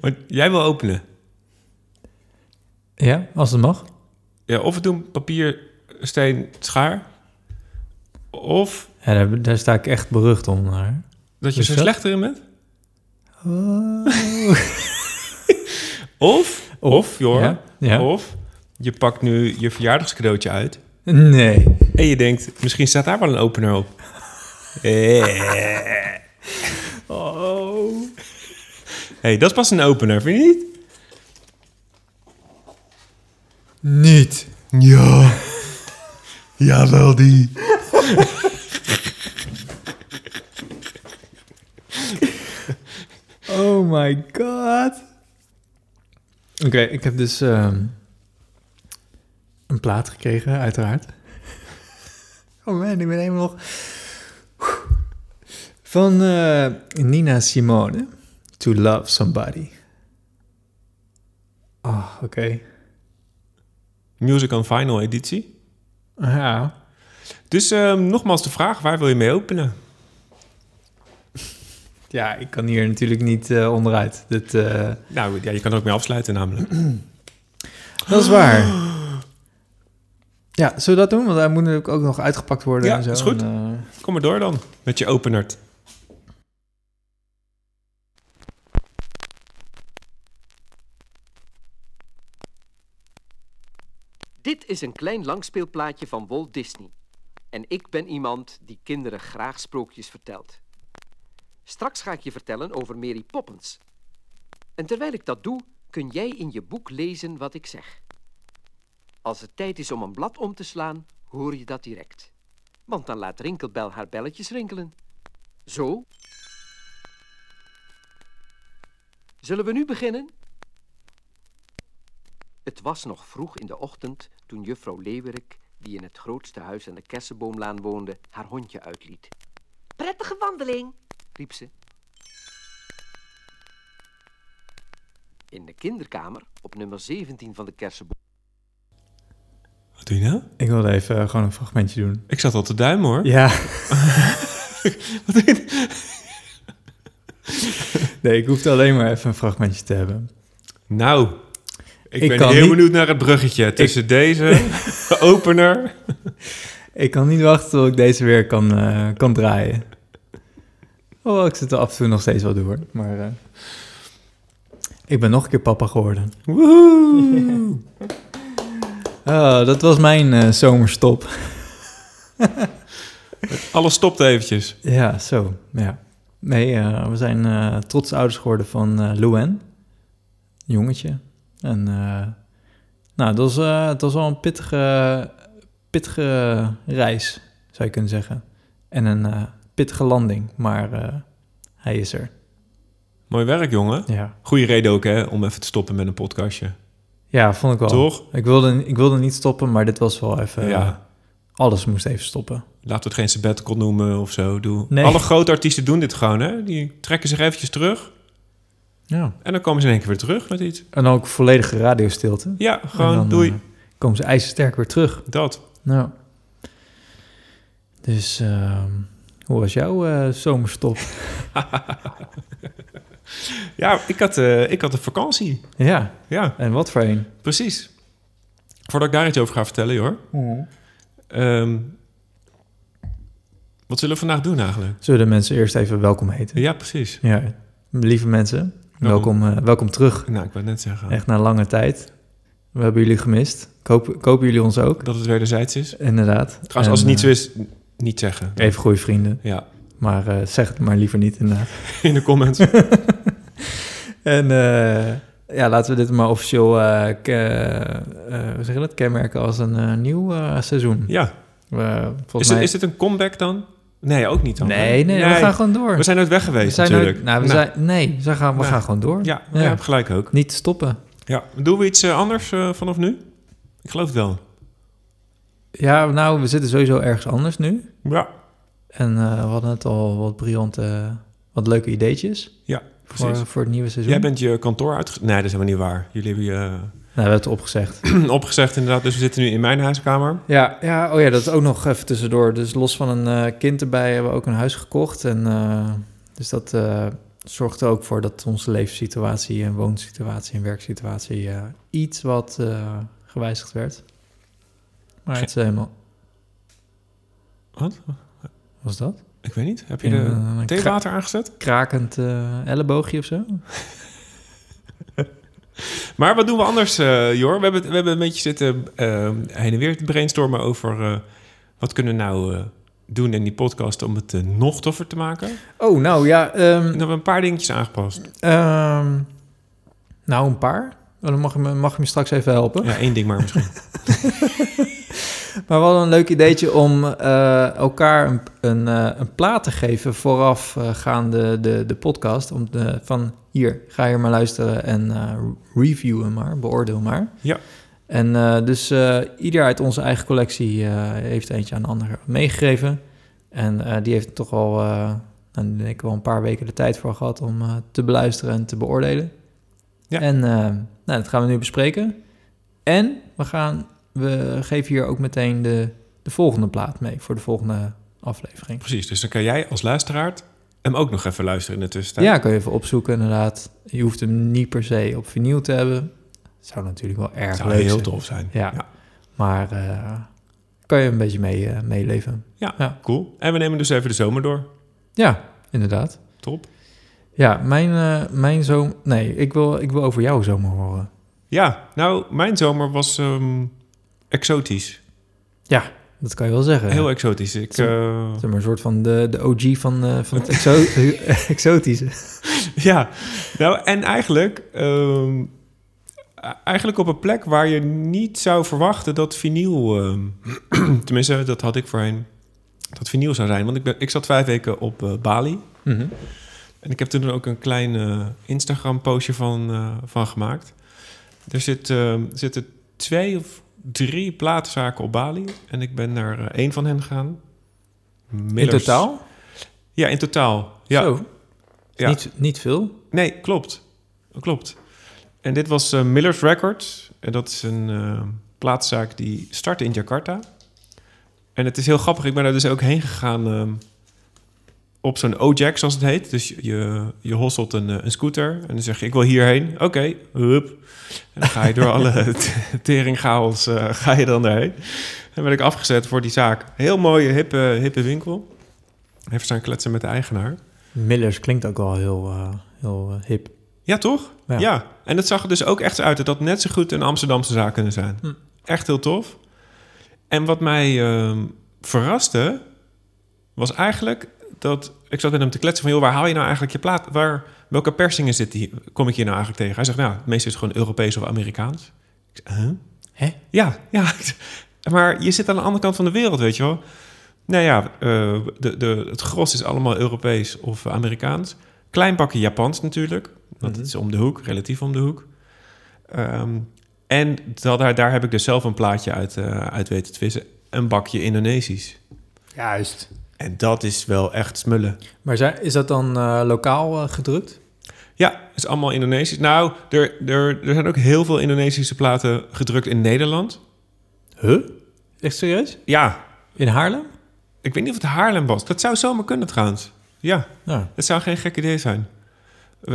Want jij wil openen. Ja, als het mag. Ja, of we doen papier, steen, schaar. Of Ja, daar, daar sta ik echt berucht om. Naar. dat je Is zo dat? slecht erin bent. Oh. Of, of, joh, Ja, ja. of je pakt nu je verjaardagscadeautje uit. Nee. En je denkt, misschien staat daar wel een opener op. Eh. Oh. Hey, dat is pas een opener, vind je niet? Niet. Ja. Jawel, die. Oh my god. Oké, ik heb dus ehm, een plaat gekregen, uiteraard. Oh man, ik ben helemaal nog... Van eh, Nina Simone, To Love Somebody. Oh, oké. Music on Final editie. Ja. Dus ehm, nogmaals de vraag, waar wil je mee openen? ja, ik kan hier natuurlijk niet eh, onderuit. Dit, eh, Nou, ja, je kan er ook mee afsluiten namelijk. dat is waar. Ja, zullen we dat doen? Want hij moet natuurlijk ook nog uitgepakt worden Ja, en zo. is goed. En, eh, Kom maar door dan, met je openert. Dit is een klein langspeelplaatje van Walt Disney. En ik ben iemand die kinderen graag sprookjes vertelt. Straks ga ik je vertellen over Mary Poppins. En terwijl ik dat doe, kun jij in je boek lezen wat ik zeg. Als het tijd is om een blad om te slaan, hoor je dat direct. Want dan laat Rinkelbel haar belletjes rinkelen. Zo. Zullen we nu beginnen? Het was nog vroeg in de ochtend toen juffrouw Leeuwerik, die in het grootste huis aan de Kersenboomlaan woonde, haar hondje uitliet. Prettige wandeling, riep ze. In de kinderkamer, op nummer 17 van de Kersenboom. Wat doe je nou? Ik wilde even eh, gewoon een fragmentje doen. Ik zat al te duimen hoor. Ja. nee, ik hoefde alleen maar even een fragmentje te hebben. Nou, ik, Ik ben heel niet- benieuwd naar het bruggetje tussen deze opener. Ik kan niet wachten tot ik deze weer kan, eh, kan draaien. Oh, ik zit er af en toe nog steeds wel door. Maar eh, ik ben nog een keer papa geworden. Woehoe. Oh, dat was mijn eh, zomerstop. Alles stopt eventjes. Ja, zo. Ja. Nee, we zijn trots ouders geworden van Luan. Jongetje. En eh, nou, dat was, eh, het was wel een pittige, pittige reis, zou je kunnen zeggen. En een eh, pittige landing, maar hij is er. Mooi werk, jongen. Ja. Goeie reden ook, hè, om even te stoppen met een podcastje. ja, vond ik wel. Toch? Ik wilde, ik wilde niet stoppen, maar dit was wel even... ja. Alles moest even stoppen. Laten we het geen sabbatical noemen of zo. Doe. Nee. Alle grote artiesten doen dit gewoon, hè. Die trekken zich eventjes terug. Ja. En dan komen ze in één keer weer terug met iets. En ook volledige radiostilte. Ja, gewoon dan, doei. eh, komen ze ijzersterk weer terug. Dat. Nou. Dus, ehm, hoe was jouw eh, zomerstop? Ja, ik had, eh, ik had een vakantie. ja, Ja, en wat voor een? precies. Voordat ik daar iets over ga vertellen, hoor. Ehm, wat zullen we vandaag doen eigenlijk? Zullen de mensen eerst even welkom heten? Ja, precies. Ja, lieve mensen, welkom, eh, welkom terug. Nou, ik wou net zeggen Echt na lange tijd. We hebben jullie gemist. Ik hoop, ik hoop jullie ons ook. dat het wederzijds is. Inderdaad. Trouwens, als het niet zo is, niet zeggen. eh, Even goede vrienden. Ja, Maar eh, zeg het maar liever niet, inderdaad. in de comments. En ja, laten we dit maar officieel eh, hoe zeg je dat? kenmerken als een nieuw seizoen. ja. Is, volgens het, mij... is dit een comeback dan? Nee, ook niet dan. Nee, nee, we gaan gewoon door. We zijn nooit weg geweest We zijn natuurlijk. nooit- nou, we Nou, zijn, nee, we gaan, we Nou, gaan gewoon door. Ja, Ja. je hebt gelijk ook. Niet stoppen. Ja. Doen we iets eh, anders eh, vanaf nu? Ik geloof het wel. Ja, nou, we zitten sowieso ergens anders nu. Ja, En eh, we hadden het al wat briljante, wat leuke ideetjes ja voor, precies. voor het nieuwe seizoen. Jij bent je kantoor uit... Nee, dat is helemaal niet waar. Jullie hebben je hebben het opgezegd. opgezegd inderdaad. Dus we zitten nu in mijn huiskamer. ja, ja, oh ja, dat is ook nog even tussendoor. Dus los van een eh, kind erbij hebben we ook een huis gekocht. En, eh, dus dat eh, zorgt er ook voor dat onze levenssituatie en woonsituatie en werksituatie iets wat gewijzigd werd. Maar het is helemaal... Wat? Was dat? Ik weet niet. Heb je de theewater aangezet? krakend elleboogje of zo? Maar wat doen we anders, eh, Jor? We hebben, we hebben een beetje zitten eh, heen en weer te brainstormen over... eh, wat kunnen we nou doen in die podcast om het nog toffer te maken? En Oh, nou ja. dan hebben we een paar dingetjes aangepast. ehm, nou, een paar. Dan mag je, me, mag je me straks even helpen. Ja, één ding maar misschien. Maar hadden een leuk ideetje om eh, elkaar een, een, eh, een plaat te geven vooraf eh, de, de podcast. Om de, van hier, ga hier maar luisteren en review hem maar, beoordeel maar. Ja. En dus ieder uit onze eigen collectie heeft eentje aan de ander meegegeven. En die heeft toch al, eh nou, denk ik wel een paar weken de tijd voor gehad om te beluisteren en te beoordelen. Ja. En nou, dat gaan we nu bespreken. En we gaan we geven hier ook meteen de, de volgende plaat mee voor de volgende aflevering. Precies, dus dan kan jij als luisteraar hem ook nog even luisteren in de tussentijd. Ja, kan je even opzoeken inderdaad. Je hoeft hem niet per se op vinyl te hebben. Zou natuurlijk wel erg zou leuk heel zijn. tof zijn. Ja. ja. Maar eh, kan je een beetje mee, eh, meeleven. Ja, Ja. cool. En we nemen dus even de zomer door. Ja, inderdaad. Top. Ja, mijn, eh mijn zomer... Nee, ik wil, ik wil over jouw zomer horen. Ja, nou, mijn zomer was ehm, exotisch. Ja, dat kan je wel zeggen. Heel exotisch. Ik, Zo- eh, Zeg maar een soort van de, de OG van, eh, van het exo exotische. ja, nou, en eigenlijk, ehm, eigenlijk op een plek waar je niet zou verwachten dat vinyl, ehm, tenminste, dat had ik voorheen, dat vinyl zou zijn. Want ik, ben, ik zat vijf weken op eh, Bali. Mhm. En ik heb toen ook een klein eh, Instagram-postje van, eh, van gemaakt. Er zit, eh, zitten twee of drie platenzaken op Bali. En ik ben naar eh, één van hen gegaan. In totaal? Ja, in totaal. Ja. Zo. Ja. Niet, niet veel. Nee, klopt. Klopt. En dit was eh, Miller's Records. En dat is een eh plaatszaak die startte in Jakarta. En het is heel grappig. Ik ben daar dus ook heen gegaan ehm, op zo'n O-jack, zoals het heet. Dus je, je hosselt een, eh, een scooter en dan zeg je, ik wil hierheen. Oké, hup. En dan ga je door alle teringchaos eh ga je dan daarheen. En ben ik afgezet voor die zaak. Heel mooie, hippe, hippe winkel. Even staan kletsen met de eigenaar. Millers klinkt ook wel heel, eh, heel hip. Ja, toch? Ja. Ja. En het zag er dus ook echt uit dat dat net zo goed een Amsterdamse zaak kunnen zijn. Hm. Echt heel tof. En wat mij ehm, verraste, was eigenlijk dat... Ik zat met hem te kletsen van, joh, waar haal je nou eigenlijk je plaat? Waar, welke persingen zit die, kom ik hier nou eigenlijk tegen? Hij zegt, nou, het meeste is gewoon Europees of Amerikaans. Ik zeg, huh? Hè? Ja, ja. Maar je zit aan de andere kant van de wereld, weet je wel. Nou ja, eh, de, de, het gros is allemaal Europees of Amerikaans. Klein bakje Japans natuurlijk, want Mhm. het is om de hoek, relatief om de hoek. Ehm, en dat, daar, daar heb ik dus zelf een plaatje uit, eh, uit weten te vissen. Een bakje Indonesisch. Juist. En dat is wel echt smullen. Maar zijn, is dat dan eh, lokaal eh, gedrukt? Ja, het is allemaal Indonesisch. Nou, er, er, er zijn ook heel veel Indonesische platen gedrukt in Nederland. Huh? Echt serieus? Ja, In Haarlem? ik weet niet of het Haarlem was. Dat zou zomaar kunnen trouwens. Ja, Nou, Het zou geen gek idee zijn.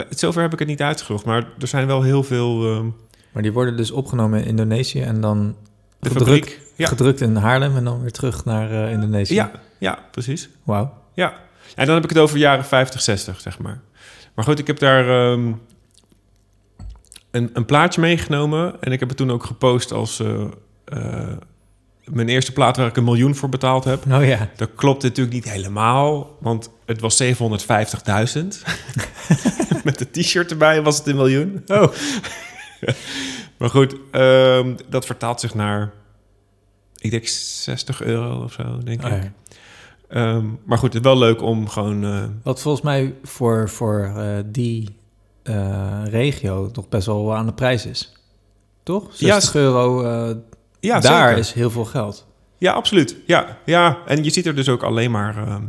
Zover heb ik het niet uitgezocht, maar er zijn wel heel veel... ehm, maar die worden dus opgenomen in Indonesië en dan de gedrukt, fabriek... Ja, gedrukt in Haarlem en dan weer terug naar eh, Indonesië. ja, ja, precies. Wauw. Ja. En dan heb ik het over jaren 50, 60, zeg maar. Maar goed, ik heb daar ehm, een, een plaatje meegenomen. En ik heb het toen ook gepost als eh, eh, mijn eerste plaat waar ik een miljoen voor betaald heb. Oh ja. Dat klopt natuurlijk niet helemaal, want het was 750.000. Met de t-shirt erbij was het een miljoen. Oh. Maar goed, ehm, dat vertaalt zich naar, ik denk 60 euro of zo, denk Oh ik. Ehm, maar goed, het is wel leuk om gewoon... eh, Wat volgens mij voor, voor eh, die eh, regio toch best wel aan de prijs is. Toch? 60 Ja, euro, ja, daar zeker. is heel veel geld. Ja, absoluut. Ja, ja, en je ziet er dus ook alleen maar ehm,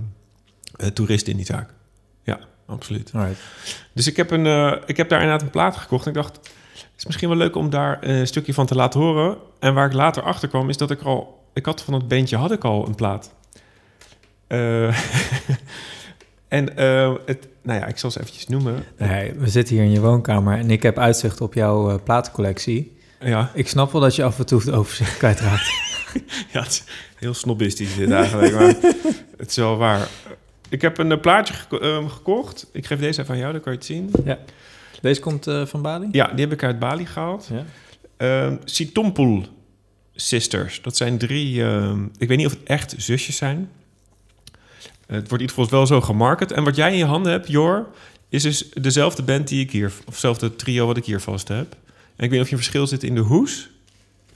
eh, toeristen in die zaak. Ja, absoluut. Alright. Dus ik heb, een, ik heb daar inderdaad een plaat gekocht. En ik dacht, het is misschien wel leuk om daar een stukje van te laten horen. En waar ik later achter kwam, is dat ik al... Ik had van het bandje had ik al een plaat. Eh, En eh, het, nou ja, ik zal ze eventjes noemen. Nee, we zitten hier in je woonkamer en ik heb uitzicht op jouw eh, platencollectie. Ja, Ik snap wel dat je af en toe het overzicht kwijtraakt. ja het is heel snobistisch dit eigenlijk, maar het is wel waar. Ik heb een plaatje geko- ehm, gekocht. Ik geef deze even aan jou, dan kan je het zien. Deze komt van Bali? Ja, die heb ik uit Bali gehaald. Ja. Ehm Sitompul Sisters. Dat zijn drie... ehm, ik weet niet of het echt zusjes zijn. Het wordt in ieder geval wel zo gemarket. En wat jij in je handen hebt, Jor... is dus dezelfde band die ik hier... of hetzelfde trio wat ik hier vast heb. En ik weet niet of je een verschil zit in de hoes.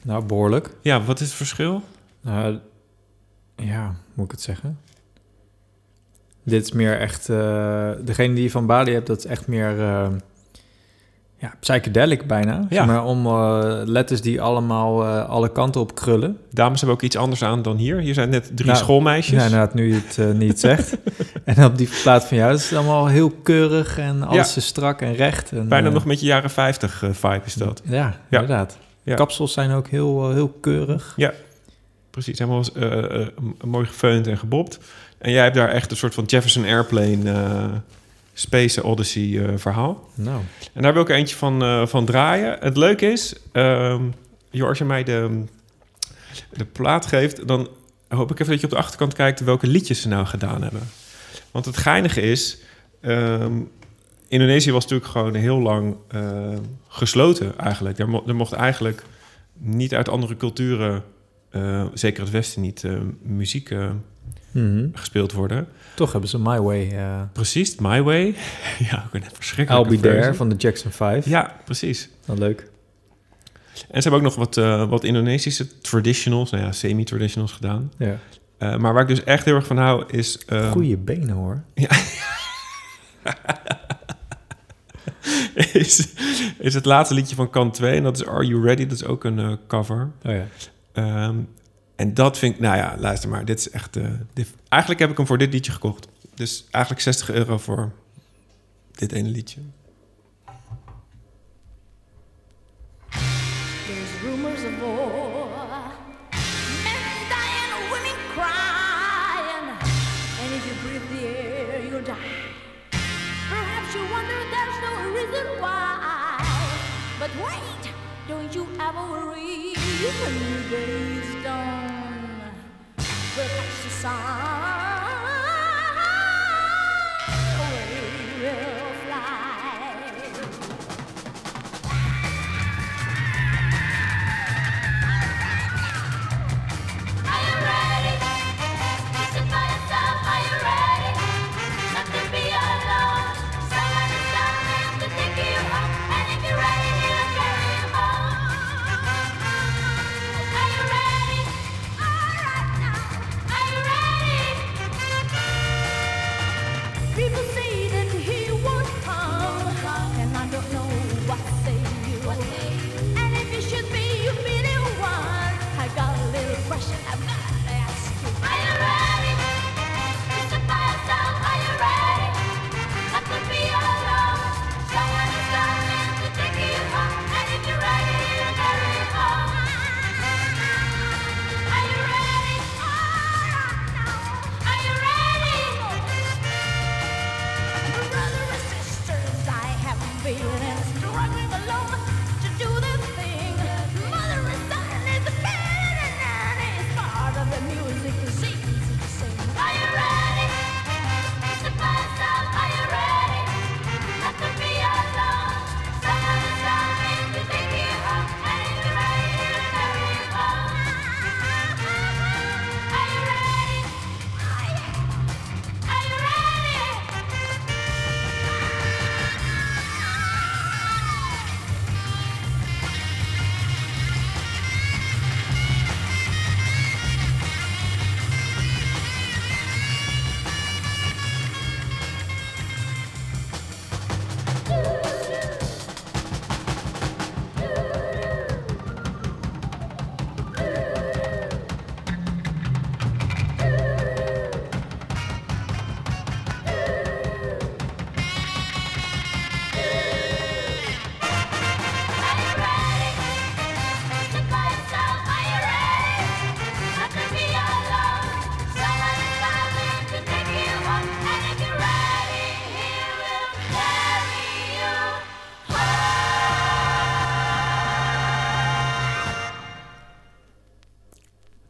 Nou, behoorlijk. Ja, wat is het verschil? Nou, ja, moet ik het zeggen? Dit is meer echt... eh, degene die je van Bali hebt, dat is echt meer... eh, ja, psychedelic bijna. Ja. Zeg maar om eh, letters die allemaal eh, alle kanten op krullen. Dames hebben ook iets anders aan dan hier. Hier zijn net drie Nou, schoolmeisjes. Ja, inderdaad, nu je het eh, niet zegt. en op die plaat van jou, is allemaal heel keurig en alles is strak en recht. En, Bijna nog met je jaren 50 eh, vibe is dat. Ja, Ja. inderdaad. Ja. Kapsels zijn ook heel, heel keurig. Precies, helemaal mooi gefeund en gebobt. En jij hebt daar echt een soort van Jefferson Airplane Space Odyssey eh, verhaal. Nou, En daar wil ik er eentje van, eh, van draaien. Het leuke is, ehm joh, als je mij de, de plaat geeft... dan hoop ik even dat je op de achterkant kijkt... welke liedjes ze nou gedaan hebben. Want het geinige is... ehm, Indonesië was natuurlijk gewoon heel lang eh, gesloten eigenlijk. Er, mo- er mocht eigenlijk niet uit andere culturen... zeker het Westen niet, muziek mhm. gespeeld worden. toch hebben ze My Way. eh Precies, My Way. ja, ook een verschrikkelijke I'll Be There van de Jackson 5. Ja, precies. Wel leuk. En ze hebben ook nog wat, eh, wat Indonesische traditionals, nou ja, semi-traditionals gedaan. Ja. Eh, maar waar ik dus echt heel erg van hou is... eh, Goeie benen hoor. is, is het laatste liedje van kant 2 en dat is Are You Ready? Dat is ook een cover. Oh ja. Ehm, en dat vind ik... Nou ja, luister maar. Dit is echt... eh, eigenlijk heb ik hem voor dit liedje gekocht. Dus eigenlijk 60 euro voor dit ene liedje.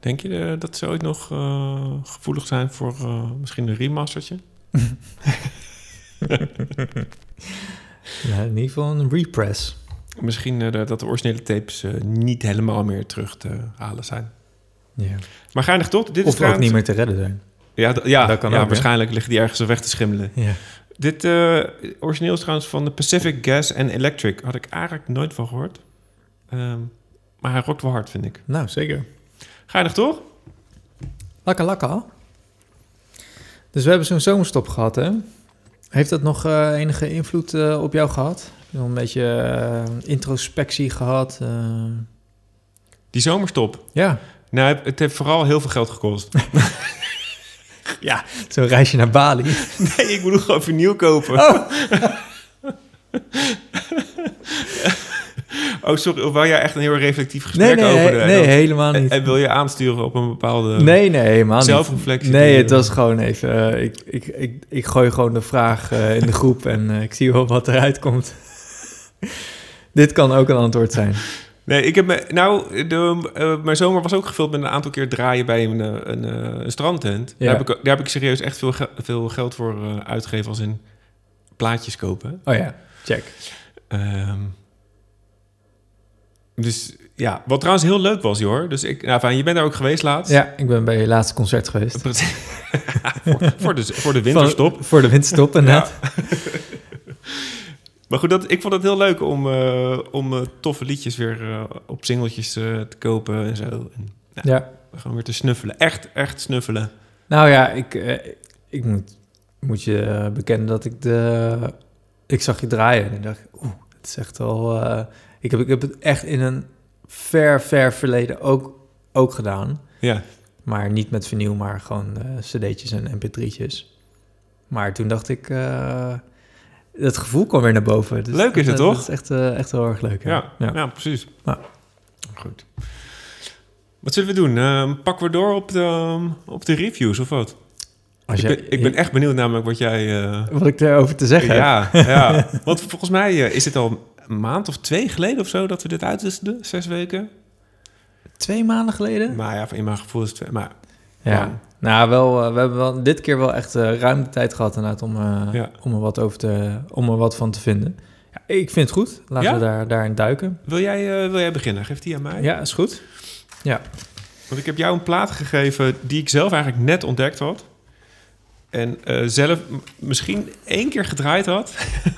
Denk je eh, dat ze ooit nog eh, gevoelig zijn voor eh, misschien een remastertje? Ja, in ieder geval een repress. Misschien dat de originele tapes niet helemaal meer terug te halen zijn. Ja. Maar geinig toch? Dit is Of ook trouwens- niet meer te redden zijn. Ja, ja, Dat kan ja ook, waarschijnlijk liggen die ergens weg te schimmelen. Ja. Dit origineel is trouwens van de Pacific Gas and Electric. Had ik eigenlijk nooit van gehoord. Ehm, maar hij rokt wel hard, vind ik. Nou, zeker. Geinig toch? Lekker, lekker. Dus we hebben zo'n zomerstop gehad, hè? Heeft dat nog eh, enige invloed eh, op jou gehad? Nog een beetje eh, introspectie gehad? eh? Die zomerstop. ja, Nou, het- heeft vooral heel veel geld gekost. zo'n reisje naar Bali. nee, ik bedoel gewoon vernieuw kopen. Oh. Oh, sorry. Of wou jij echt een heel reflectief Nee, gesprek nee, over de... nee, helemaal niet. en wil je aansturen op een bepaalde... Nee, nee, helemaal niet. zelfreflectie Nee, het was gewoon even... eh, ik, ik, ik, ik gooi gewoon de vraag eh, in de groep en eh, ik zie wel wat eruit komt. Dit kan ook een antwoord zijn. Nee, ik heb me... Nou, de, mijn zomer was ook gevuld met een aantal keer draaien bij een, een, een strandtent. Ja. Daar, heb ik, daar heb ik serieus echt veel, veel geld voor eh, uitgegeven als in plaatjes kopen. Oh ja, check. Ehm, dus ja, wat trouwens heel leuk was, joh. Dus ik, nou, fijn, je bent daar ook geweest laatst. Ja, ik ben bij je laatste concert geweest. Voor, voor, de, voor de winterstop. Van- voor de winterstop, inderdaad. Maar goed, dat, ik vond het heel leuk om, eh, om eh, toffe liedjes weer eh, op singeltjes te kopen en zo. En, nou, Ja. Gewoon weer te snuffelen. Echt, echt snuffelen. Nou ja, ik, ik moet, moet je bekennen dat ik de... Ik zag je draaien en ik dacht, oeh, het is echt wel... eh, ik, heb, ik heb het echt in een ver, ver verleden ook, ook gedaan. Ja. Maar niet met vinyl, maar gewoon eh, cd'tjes en mp3'tjes. Maar toen dacht ik, eh het gevoel kwam weer naar boven. Dus Leuk is het, dat- toch? Dat is echt, eh, echt heel erg leuk. Ja, Ja. ja. precies. Ja. Goed. Wat zullen we doen? Ehm, pakken we door op de, op de reviews of wat? Als ik, jij- ben, ik ben echt benieuwd namelijk wat jij... eh, Wat ik erover te zeggen heb. ja, ja. Want volgens mij eh, is het al een maand of twee geleden of zo dat we dit uitwisselden. Zes weken. Twee maanden geleden? Maar ja, in mijn gevoel is het twee. Maar Ja, nou wel, eh, we hebben wel dit keer wel echt eh, ruim de tijd gehad inderdaad om, eh, Ja. om, er wat over te, om er wat van te vinden. Ja, ik vind het goed. Laten Ja? we daar, daarin duiken. wil jij, wil jij beginnen? Geef die aan mij. Ja, is goed. Want ik heb jou een plaat gegeven die ik zelf eigenlijk net ontdekt had. En zelf misschien één keer gedraaid had.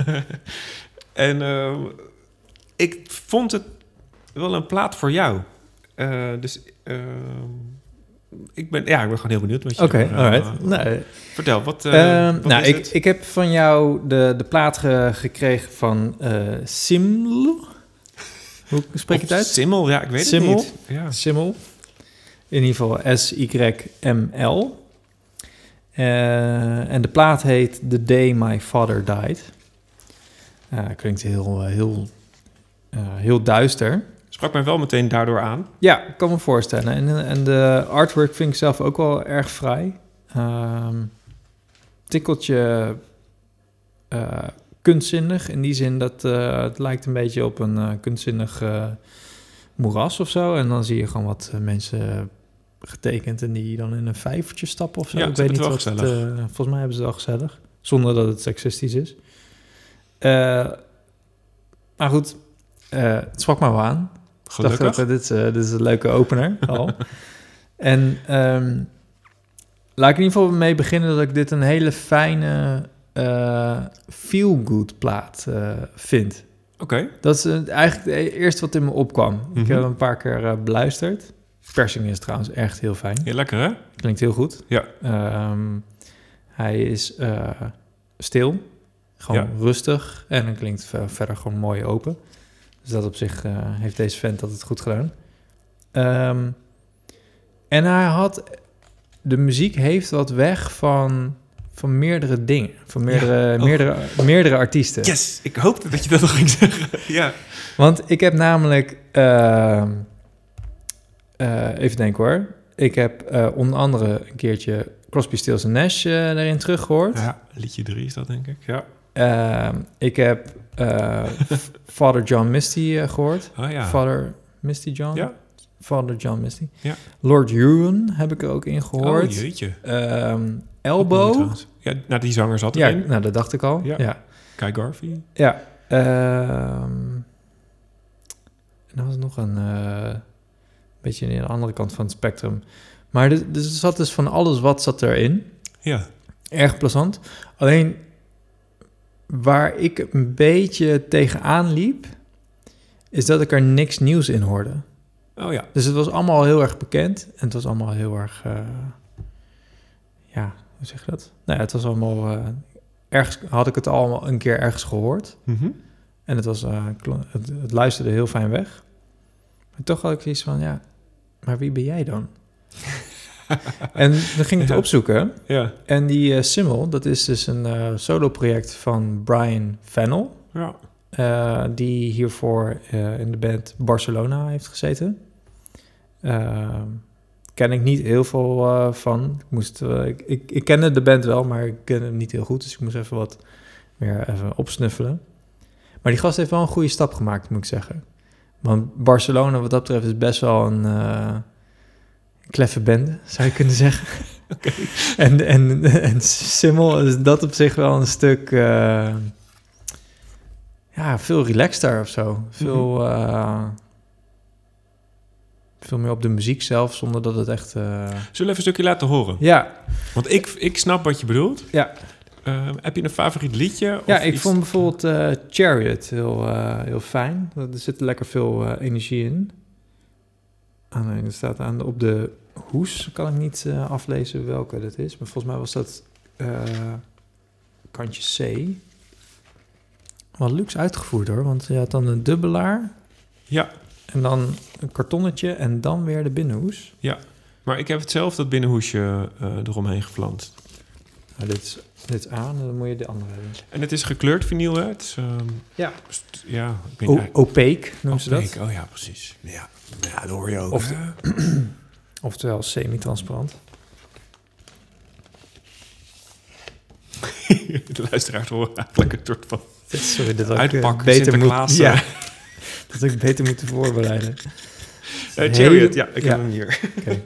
en eh, ik vond het wel een plaat voor jou. Eh, dus eh, ik, ben, ja, ik ben gewoon heel benieuwd. wat je Oké, alright. Nou, Vertel, wat, eh, Ehm, wat nou, ik, het? ik heb van jou de, de plaat ge- gekregen van Siml. Hoe spreek je het uit? Simmel, ja, ik weet Simmel? het niet. Ja. Siml. In ieder geval S-Y-M-L. En de plaat heet The Day My Father Died. Eh, klinkt heel, eh, heel, eh, heel duister. Sprak mij wel meteen daardoor aan. Ja, ik kan me voorstellen. En, en de artwork vind ik zelf ook wel erg vrij. Ehm tikkeltje eh, kunstzinnig. In die zin dat eh, het lijkt een beetje op een eh, kunstzinnig eh, moeras of zo. En dan zie je gewoon wat eh, mensen getekend en die dan in een vijvertje stappen of zo. Ja, ik weet niet wat het, eh, volgens mij hebben ze het wel gezellig. Zonder dat het seksistisch is. Eh, maar goed, eh, het sprak me wel aan. Ik dacht Gelukkig. ook, dit, is, eh, dit is een leuke opener al. en ehm, laat ik in ieder geval mee beginnen dat ik dit een hele fijne feel-good plaat vind. Oké. Dat is eigenlijk het eerste wat in me opkwam. Ik Mhm. heb hem een paar keer beluisterd. Persing is trouwens echt heel fijn. Ja, lekker hè? Klinkt heel goed. Ja. Ehm, hij is stil, gewoon Ja. rustig en dan klinkt ver- verder gewoon mooi open. Dus dat op zich eh, heeft deze vent dat het goed gedaan. Ehm, en hij had, de muziek heeft wat weg van, van meerdere dingen, van meerdere, oh. meerdere, meerdere artiesten. Yes, ik hoopte dat je dat nog ging zeggen. ja. Want ik heb namelijk, ehm, eh, even denken hoor. Ik heb eh, onder andere een keertje Crosby, Stills Nash eh erin teruggehoord. ja, liedje drie is dat denk ik. Ja. Ehm, ik heb eh, Father John Misty eh, gehoord. Oh ja. Father Misty John? Ja. Father John Misty. Ja. Lord Huron heb ik er ook in gehoord. Oh, jeetje. Ehm, Elbow. Ja, nou, die zanger zat Ja, erin. nou, dat dacht ik al. Ja. Ja. Kai Garvey. Ja. ehm, en dan was nog een eh, beetje aan de andere kant van het spectrum. Maar er, er zat dus van alles wat zat erin. Ja. Erg plezant. Alleen waar ik een beetje tegenaan liep, is dat ik er niks nieuws in hoorde. Oh ja. Dus het was allemaal heel erg bekend. En het was allemaal heel erg... eh, ja, hoe zeg je dat? Nou ja, het was allemaal... eh, ergens had ik het allemaal een keer ergens gehoord. Mhm. En het, was, eh, het luisterde heel fijn weg. Maar toch had ik zoiets van, ja, maar wie ben jij dan? en dan ging ik het opzoeken. Ja. En die eh Simmel, dat is dus een eh solo-project van Brian Fennell. Ja. eh, die hiervoor in de band Barcelona heeft gezeten. Eh, ken ik niet heel veel van. Ik, moest, ik, ik, ik kende de band wel, maar ik ken hem niet heel goed. Dus ik moest even wat meer even opsnuffelen. Maar die gast heeft wel een goede stap gemaakt, moet ik zeggen. Want Barcelona, wat dat betreft, is best wel een kleffe bende, zou je kunnen zeggen. En, en, en Simmel is dat op zich wel een stuk... eh, ja, veel relaxter of zo. Veel, eh, veel meer op de muziek zelf, zonder dat het echt... eh, Zullen we even een stukje laten horen? Ja, Want ik, ik snap wat je bedoelt. ja. Eh, heb je een favoriet liedje? Of ja ik iets- vond bijvoorbeeld Chariot heel, heel fijn. Er zit lekker veel energie in. Ah, nee, er staat aan, op de hoes, kan ik niet eh, aflezen welke dat is. Maar volgens mij was dat eh, kantje C. Wat luxe uitgevoerd hoor, want je had dan een dubbelaar... Ja, En dan een kartonnetje en dan weer de binnenhoes. maar ik heb het zelf dat binnenhoesje eh, eromheen geflanst. Nou, dit, is, dit is aan en dan moet je de andere hebben. En het is gekleurd vinyl, hè? Het is, ehm, Ja. ja, ik O niet. opaque noemen ze dat. Oh ja, precies. Ja, ja dat hoor je ook. Of? Oftewel semi-transparant. de luisteraars horen eigenlijk een soort van Sorry, dat eh, uitpakken, beter moet, Sinterklaas. ja, dat ik beter moeten voorbereiden. Eh, Hele- Chariot, ja, ik ja. heb hem hier. Oké.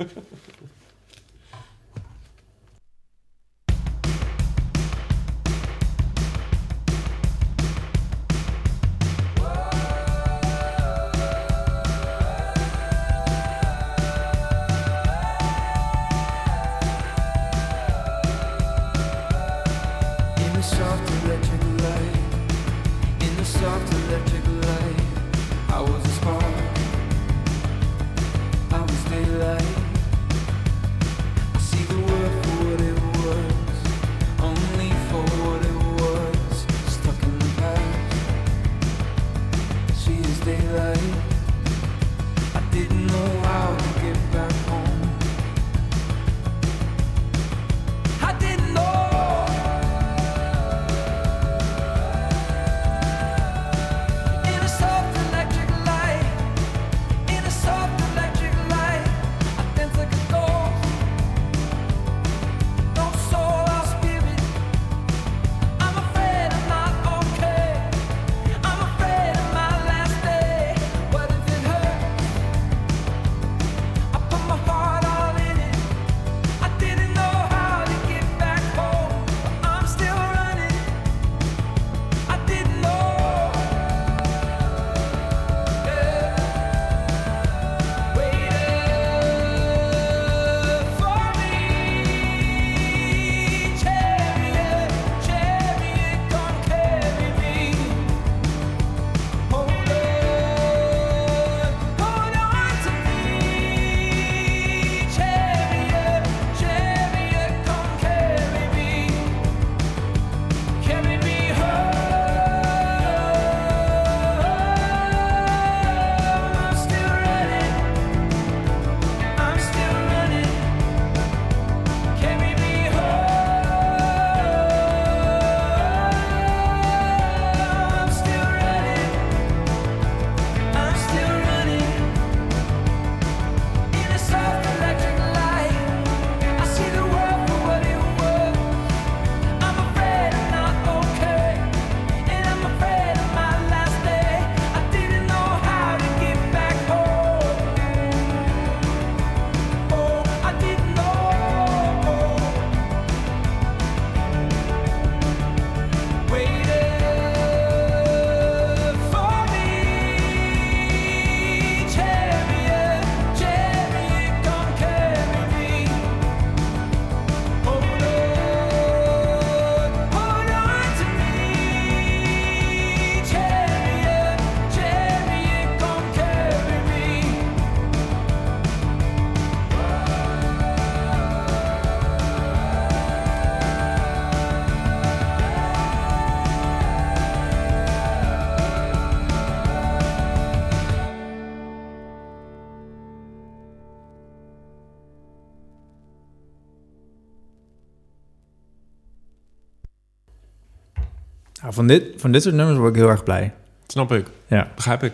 Van, dit, van dit soort nummers word ik heel erg blij. Snap ik. Ja. Begrijp ik.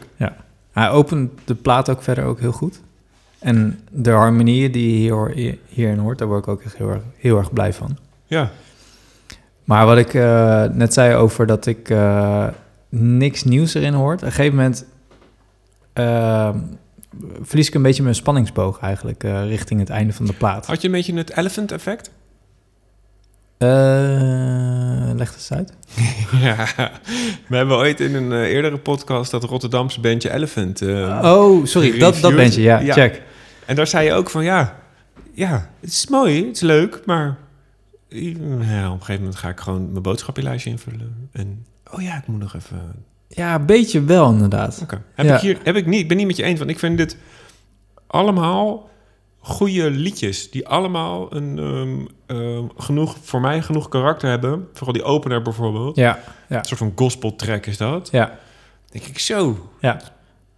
Hij opent de plaat ook verder ook heel goed. En de harmonieën die je hier, hierin hoort, daar word ik ook echt heel erg, heel erg blij van. Ja. Maar wat ik eh, net zei over dat ik eh, niks nieuws erin hoort. Op een gegeven moment eh, verlies ik een beetje mijn spanningsboog eigenlijk richting het einde van de plaat. Had je een beetje het elephant effect? Eh, leg het eens uit. ja. We hebben ooit in een eh, eerdere podcast dat Rotterdamse bandje Elephant. eh, oh, sorry, dat, dat bandje, ja, Ja. check. En daar zei je ook van ja, ja, het is mooi, het is leuk, maar ja, op een gegeven moment ga ik gewoon mijn boodschappenlijstje invullen. En oh ja, ik moet nog even. Ja, een beetje wel inderdaad. Oké. Heb Ja. ik hier heb ik niet. Ben niet met je eens, want ik vind dit allemaal goede liedjes die allemaal een ehm, ehm, genoeg voor mij genoeg karakter hebben. Vooral die opener bijvoorbeeld. Ja, Een soort van gospel track is dat. ja, Denk ik zo. ja.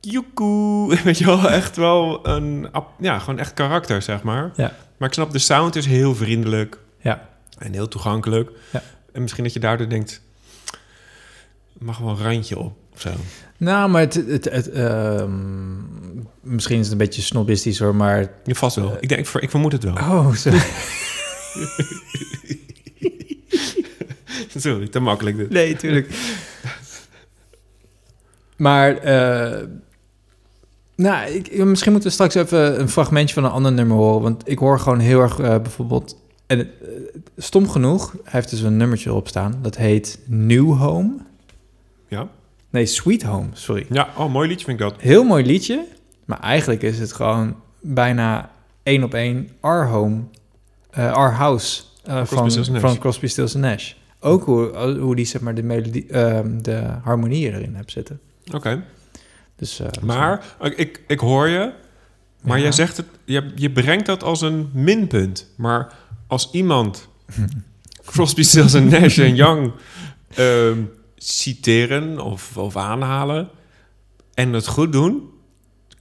Joekoe. Weet je wel, echt wel een... Ja, gewoon echt karakter, zeg maar. Ja. Maar ik snap, de sound is heel vriendelijk. Ja. En heel toegankelijk. Ja. En misschien dat je daardoor denkt... mag wel een randje op, of zo. Nou, maar het, het, het, ehm, misschien is het een beetje snobistisch hoor, maar... Ja, vast wel. ik, denk, ik, ver- ik vermoed het wel. Oh, sorry. Sorry, te makkelijk dit. Nee, tuurlijk. maar, eh, nou, ik, misschien moeten we straks even een fragmentje van een ander nummer horen. Want ik hoor gewoon heel erg eh, bijvoorbeeld... En het, eh, stom genoeg, hij heeft dus een nummertje erop staan. Dat heet New Home. Ja? Nee, Sweet Home, sorry. Ja, oh, mooi liedje vind ik dat. Heel mooi liedje. Maar eigenlijk is het gewoon bijna één op één Our Home, eh, Our House eh, Crosby, van, van Crosby, Stills Nash. Ook hoe, hoe die zeg maar de melodie, ehm, de harmonieën erin hebt zitten. Oké. Dus, eh, Maar, ik, ik hoor je... Maar Ja. jij zegt het... Je, je brengt dat als een minpunt. Maar als iemand... Crosby, Stills Nash en Young... ehm, citeren of, of aanhalen... en het goed doen...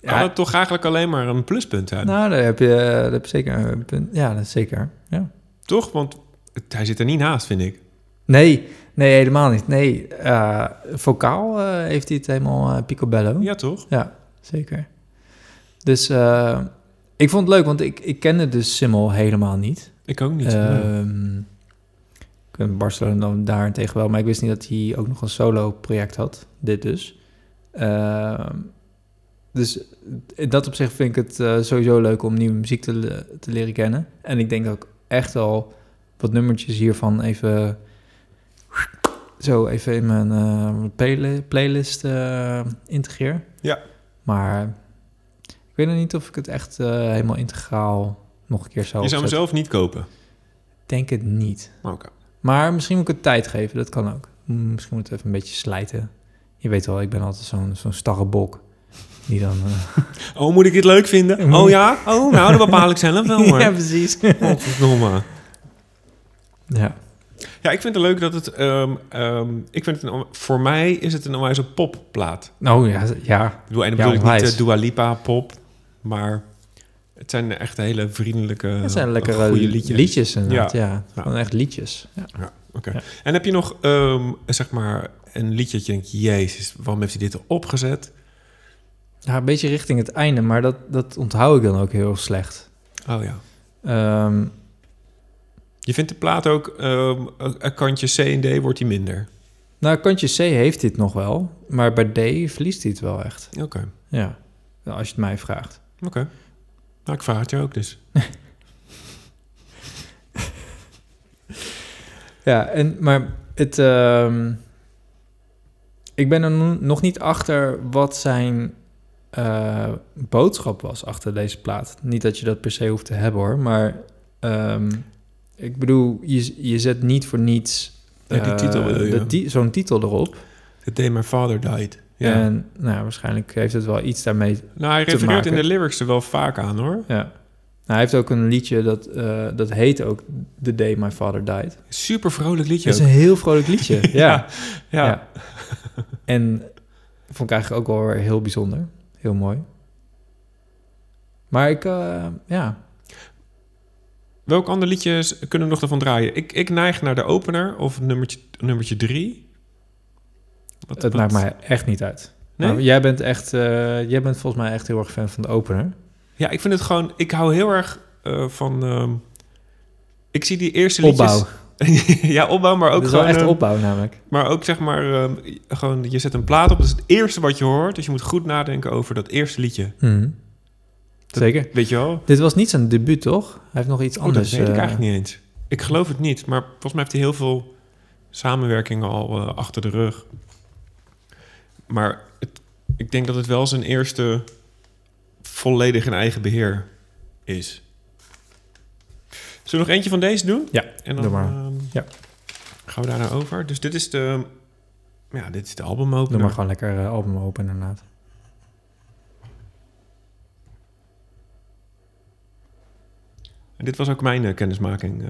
kan Ja. het toch eigenlijk alleen maar een pluspunt zijn. Nou, daar heb je, daar heb je zeker een punt. Ja, dat is zeker. Ja. Toch? Want het- hij zit er niet naast, vind ik. Nee, nee, helemaal niet. Nee, eh, vocaal eh, heeft hij het helemaal eh, picobello. Ja, toch? Ja, zeker. Dus eh, ik vond het leuk, want ik, ik kende dus Simmel helemaal niet. Ik ook niet. Nee. Ken Barcelona dan daarentegen wel, maar ik wist niet dat hij ook nog een solo-project had. Dit dus. Ehm, dus in dat opzicht vind ik het eh, sowieso leuk om nieuwe muziek te, te leren kennen. En ik denk ook echt al wat nummertjes hiervan even... Zo even in mijn eh, playli- playlist eh, integreer. Ja. Maar ik weet nog niet of ik het echt helemaal integraal nog een keer zou je zou hem zelf niet kopen. denk het niet. Oké. Maar misschien moet ik het tijd geven, dat kan ook. Mm, Misschien moet het even een beetje slijten. Je weet wel, ik ben altijd zo'n zo'n starre bok. Die dan... eh, Oh, moet ik dit leuk vinden? Oh ja? Oh, nou, dat bepaal ik zelf wel, hoor. ja, precies. Oh, verdomme. ja. Ja, ik vind het leuk dat het... ehm, ehm, ik vind het een, voor mij is het een onwijze popplaat. Oh ja, ja. Ik bedoel, en dan Ja, bedoel ik niet de Dua Lipa pop, maar het zijn echt hele vriendelijke, Dat zijn lekkere goede liedjes. liedjes. inderdaad, ja. Ja. Gewoon echt liedjes. Ja. Ja, oké. En heb je nog, ehm, zeg maar, een liedje dat je denkt, jezus, waarom heeft hij dit erop gezet? ja, een beetje richting het einde, maar dat, dat onthoud ik dan ook heel slecht. Oh ja. Ehm, Je vindt de plaat ook, een kantje C en D wordt die minder. nou, kantje C heeft dit nog wel, maar bij D verliest hij het wel echt. Oké, Ja, als je het mij vraagt. oké. Nou, ik het je ook dus. Ja, en, maar het, ehm, ik ben er no- nog niet achter wat zijn eh, boodschap was achter deze plaat. Niet dat je dat per se hoeft te hebben hoor, maar ehm, ik bedoel, je, je zet niet voor niets Ja, die titel ti- zo'n titel erop. The Day My Father Died. Ja. En nou, waarschijnlijk heeft het wel iets daarmee. nou, hij refereert in de lyrics er wel vaak aan, hoor. Ja. Nou, hij heeft ook een liedje dat, eh, dat heet ook The Day My Father Died. Super vrolijk liedje Dat is ook. een heel vrolijk liedje. ja. ja. Ja. En vond ik eigenlijk ook wel weer heel bijzonder. Heel mooi. Maar ik, eh, ja. Welk ander liedjes kunnen we nog ervan draaien? Ik, ik neig naar de opener of nummertje, nummertje drie. Wat, Het wat- maakt mij echt niet uit. Nee? Maar jij bent echt, eh, jij bent volgens mij echt heel erg fan van de opener. Ja, ik vind het gewoon... Ik hou heel erg eh, van... ehm, ik zie die eerste liedjes... Opbouw. ja, opbouw, maar ook Het is wel gewoon... echt eh, opbouw namelijk. Maar ook zeg maar, ehm, gewoon, je zet een plaat op, dat is het eerste wat je hoort. Dus je moet goed nadenken over dat eerste liedje. Mhm. Zeker. Weet je wel? Dit was niet zijn debuut, toch? Hij heeft nog iets Oh, anders. dat weet ik eh, eigenlijk niet eens. Ik geloof het niet, maar volgens mij heeft hij heel veel samenwerkingen al achter de rug. Maar het, ik denk dat het wel zijn eerste volledig in eigen beheer is. Zullen we nog eentje van deze doen? Ja, en dan doe maar. ehm, Ja. gaan we daar naar over. Dus dit is de, ja, dit is de Doe albumopener. maar gewoon lekker eh, album open inderdaad. En dit was ook mijn eh, kennismaking.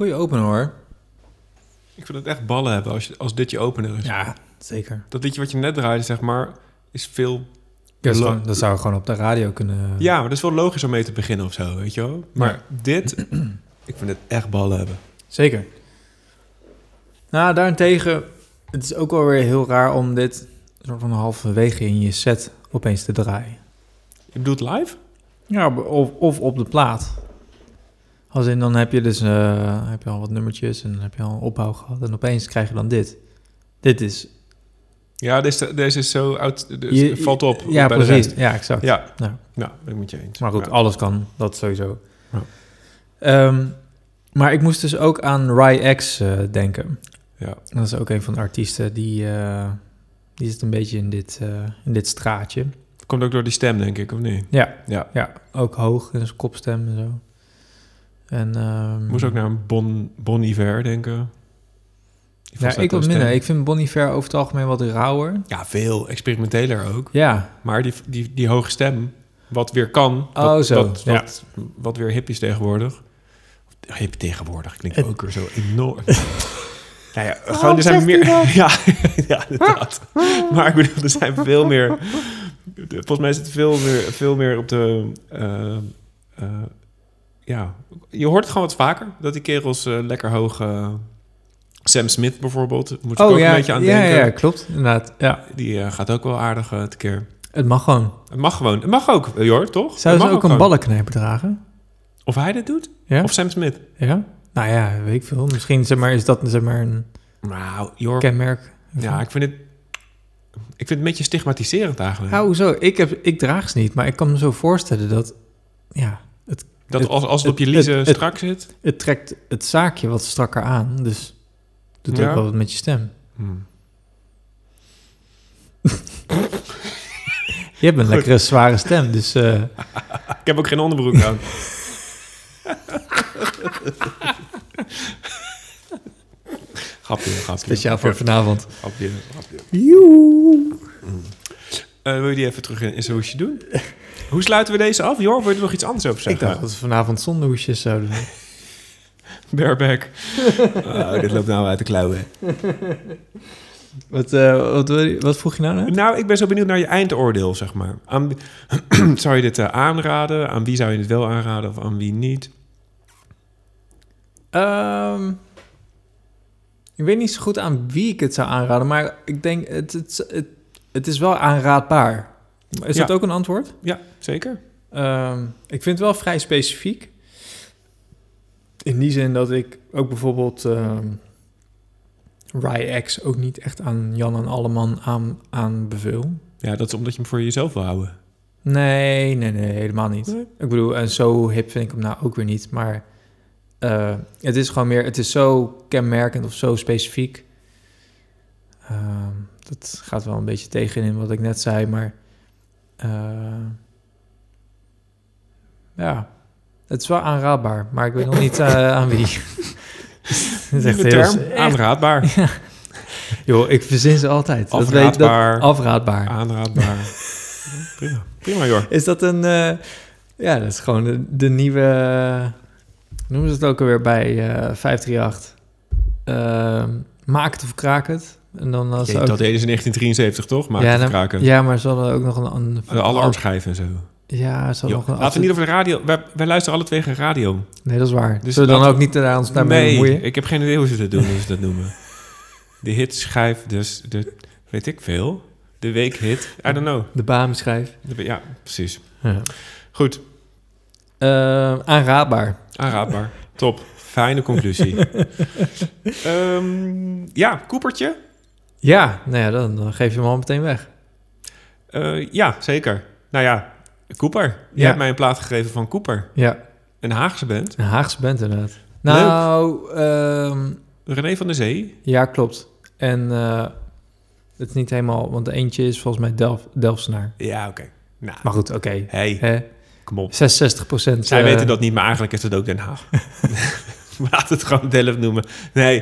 Goeie opener hoor. Ik vind het echt ballen hebben als, je, als dit je opener is. Ja, zeker. Dat liedje wat je net draaide, zeg maar, is veel... Dat, Lo- gewoon- dat zou gewoon op de radio kunnen... Ja, maar dat is wel logisch om mee te beginnen of zo, weet je wel? Maar dit, ik vind het echt ballen hebben. Zeker. Nou, daarentegen, het is ook wel weer heel raar om dit soort van halverwege in je set opeens te draaien. Je bedoelt live? Ja, of, of op de plaat. Als in, dan heb je dus eh, heb je al wat nummertjes en dan heb je al een opbouw gehad. En opeens krijg je dan dit. Dit is... Ja, deze, deze is zo oud, dus je- valt op Ja, bij de precies. rest. Ja, exact. Ja, Ja. ja, ik met je eens. Maar goed, Ja. alles kan. Dat sowieso. Ja. Ehm, maar ik moest dus ook aan Ry X eh, denken. Ja. Dat is ook een van de artiesten die... eh, die zit een beetje in dit, in dit straatje. Komt ook door die stem, denk ik, of niet? Ja, Ja. ja ook hoog in zijn kopstem en zo. En, ehm, Moest ook naar een Bon, bon Iver denken. Ja, ik wat minder. Ik vind Bon Iver over het algemeen wat rauwer. Ja, veel experimenteler ook. Ja, Maar die, die, die hoge stem, wat weer kan. Oh, wat, zo, Wat, ja. wat, wat weer hip is tegenwoordig. Hip tegenwoordig klinkt Het- ook weer zo enorm. nou ja, gewoon er zijn meer... ja, ja, inderdaad. maar ik bedoel, er zijn veel meer... Volgens mij is het veel meer, veel meer op de... eh, eh, ja, je hoort het gewoon wat vaker. Dat die kerels eh, lekker hoog... eh, Sam Smith bijvoorbeeld, moet ik ook oh ja, een beetje aan ja, denken. ja, klopt. Inderdaad. Ja, Die eh, gaat ook wel aardig eh, tekeer. het mag gewoon. Het mag gewoon. Het mag ook, Jor, toch? Zou Het ze ook een ballenknijper dragen? Of hij dat doet? Ja? Of Sam Smith? ja? Nou ja, weet ik veel. Misschien zeg maar, is dat zeg maar een Nou, kenmerk. Ja, ik vind het... Ik vind het een beetje stigmatiserend eigenlijk. Ah, hoezo? Ik, heb, ik draag ze niet, maar ik kan me zo voorstellen dat... Ja, dat het- als, als het op je liezen strak zit... het trekt het zaakje wat strakker aan. Dus doet Ja. ook wel wat met je stem. Hmm. Je hebt een lekkere zware stem, dus... eh, Ik heb ook geen onderbroek aan. grapje, grapje. speciaal voor vanavond. Grapje, grapje. Joe. Eh, wil je die even terug in, in hoesje doen? Hoe sluiten we deze af, Jor? Wil je er nog iets anders over Ik zeggen? dacht dat we vanavond zonder hoesjes zouden doen. Bareback. oh, dit loopt nou uit de klauwen. Wat, eh, wat, wat vroeg je nou net? Nou, ik ben zo benieuwd naar je eindoordeel, zeg maar. Aan, zou je dit eh, aanraden? Aan wie zou je het wel aanraden of aan wie niet? Ehm, ik weet niet zo goed aan wie ik het zou aanraden, maar ik denk, het, het, het, het is wel aanraadbaar. Is Ja. dat ook een antwoord? Ja, zeker. Ehm, ik vind het wel vrij specifiek. In die zin dat ik ook bijvoorbeeld ehm Ry X ook niet echt aan Jan en Alleman aan, aanbeveel. Ja, dat is omdat je hem voor jezelf wil houden. Nee, nee, nee, helemaal niet. Nee? Ik bedoel, en zo hip vind ik hem nou ook weer niet. Maar eh, het is gewoon meer, het is zo kenmerkend of zo specifiek. Ehm, dat gaat wel een beetje tegen in wat ik net zei, maar eh, ja, het is wel aanraadbaar. Maar ik weet nog niet eh, aan wie. Het is echt heel- term, aanraadbaar. Joh, ik verzin ze altijd. Dat weet, dat, Afraadbaar. afraadbaar. Aanraadbaar. Prima. Prima, joh. Is dat een... eh, ja, dat is gewoon de, de nieuwe... noemen ze het ook alweer bij eh 538? Ehm, maak het of kraak het. En dan als Jeetje, ook, dat deden ze in 1973, toch? Maak ja, dan- kraken. Ja, maar ze hadden ook nog een... een De alarmschijven en zo. Ja, ze hadden Joh, nog een... laten we niet over de radio... Wij, wij luisteren alle twee geen radio. Nee, dat is waar. Dus we dan ook niet daar ons daarmee nee, bemoeien? ik heb geen idee hoe ze dat doen, hoe ze dat noemen. De hitschijf, dus de... Weet ik veel. De weekhit. I don't know. De baanschijf. De- ja, precies. Ja. Goed. Eh, aanraadbaar. Aanraadbaar. Top. Fijne conclusie. Ehm, ja, Koepertje. Ja, nou ja, dan, dan geef je hem al meteen weg. Eh, ja, zeker. Nou ja, Cooper. Je Ja. hebt mij een plaat gegeven van Cooper. Ja, Een Haagse band. een Haagse band inderdaad. Nou, ehm, René van der Zee. Ja, klopt. En eh, het is niet helemaal... Want de eentje is volgens mij Delf, Delfsenaar. Ja, oké. Nou, Maar goed, oké. hey. Hè? Kom op. 66 procent. Zij weten dat niet, maar eigenlijk is het ook Den Haag. Laat het gewoon Delft noemen. Nee,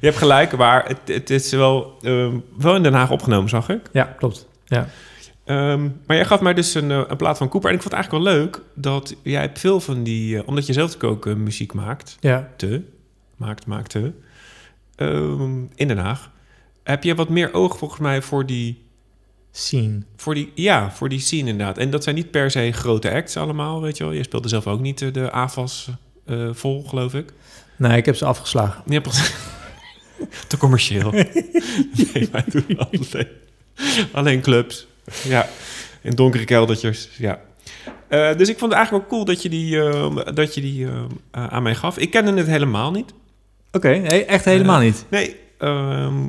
je hebt gelijk, maar het, het is wel, ehm, wel in Den Haag opgenomen, zag ik. Ja, klopt. Ja. Ehm, maar jij gaf mij dus een, eh, een plaat van Cooper. En ik vond het eigenlijk wel leuk dat jij hebt veel van die... eh, omdat je zelf ook eh, muziek maakt, ja. te, maakt, maakte, ehm, in Den Haag. Heb je wat meer oog volgens mij voor die, Scene. voor die... Ja, voor die scene inderdaad. En dat zijn niet per se grote acts allemaal, weet je wel. Je speelde zelf ook niet de AFAS vol, geloof ik. Nee, ik heb ze afgeslagen. Ja. Te commercieel. nee, wij doen alleen, alleen clubs. Ja, in donkere keldertjes. Ja. Eh, dus ik vond het eigenlijk wel cool dat je die, eh, dat je die eh, eh, aan mij gaf. Ik kende het helemaal niet. Oké, nee, echt helemaal niet. Nee, ehm,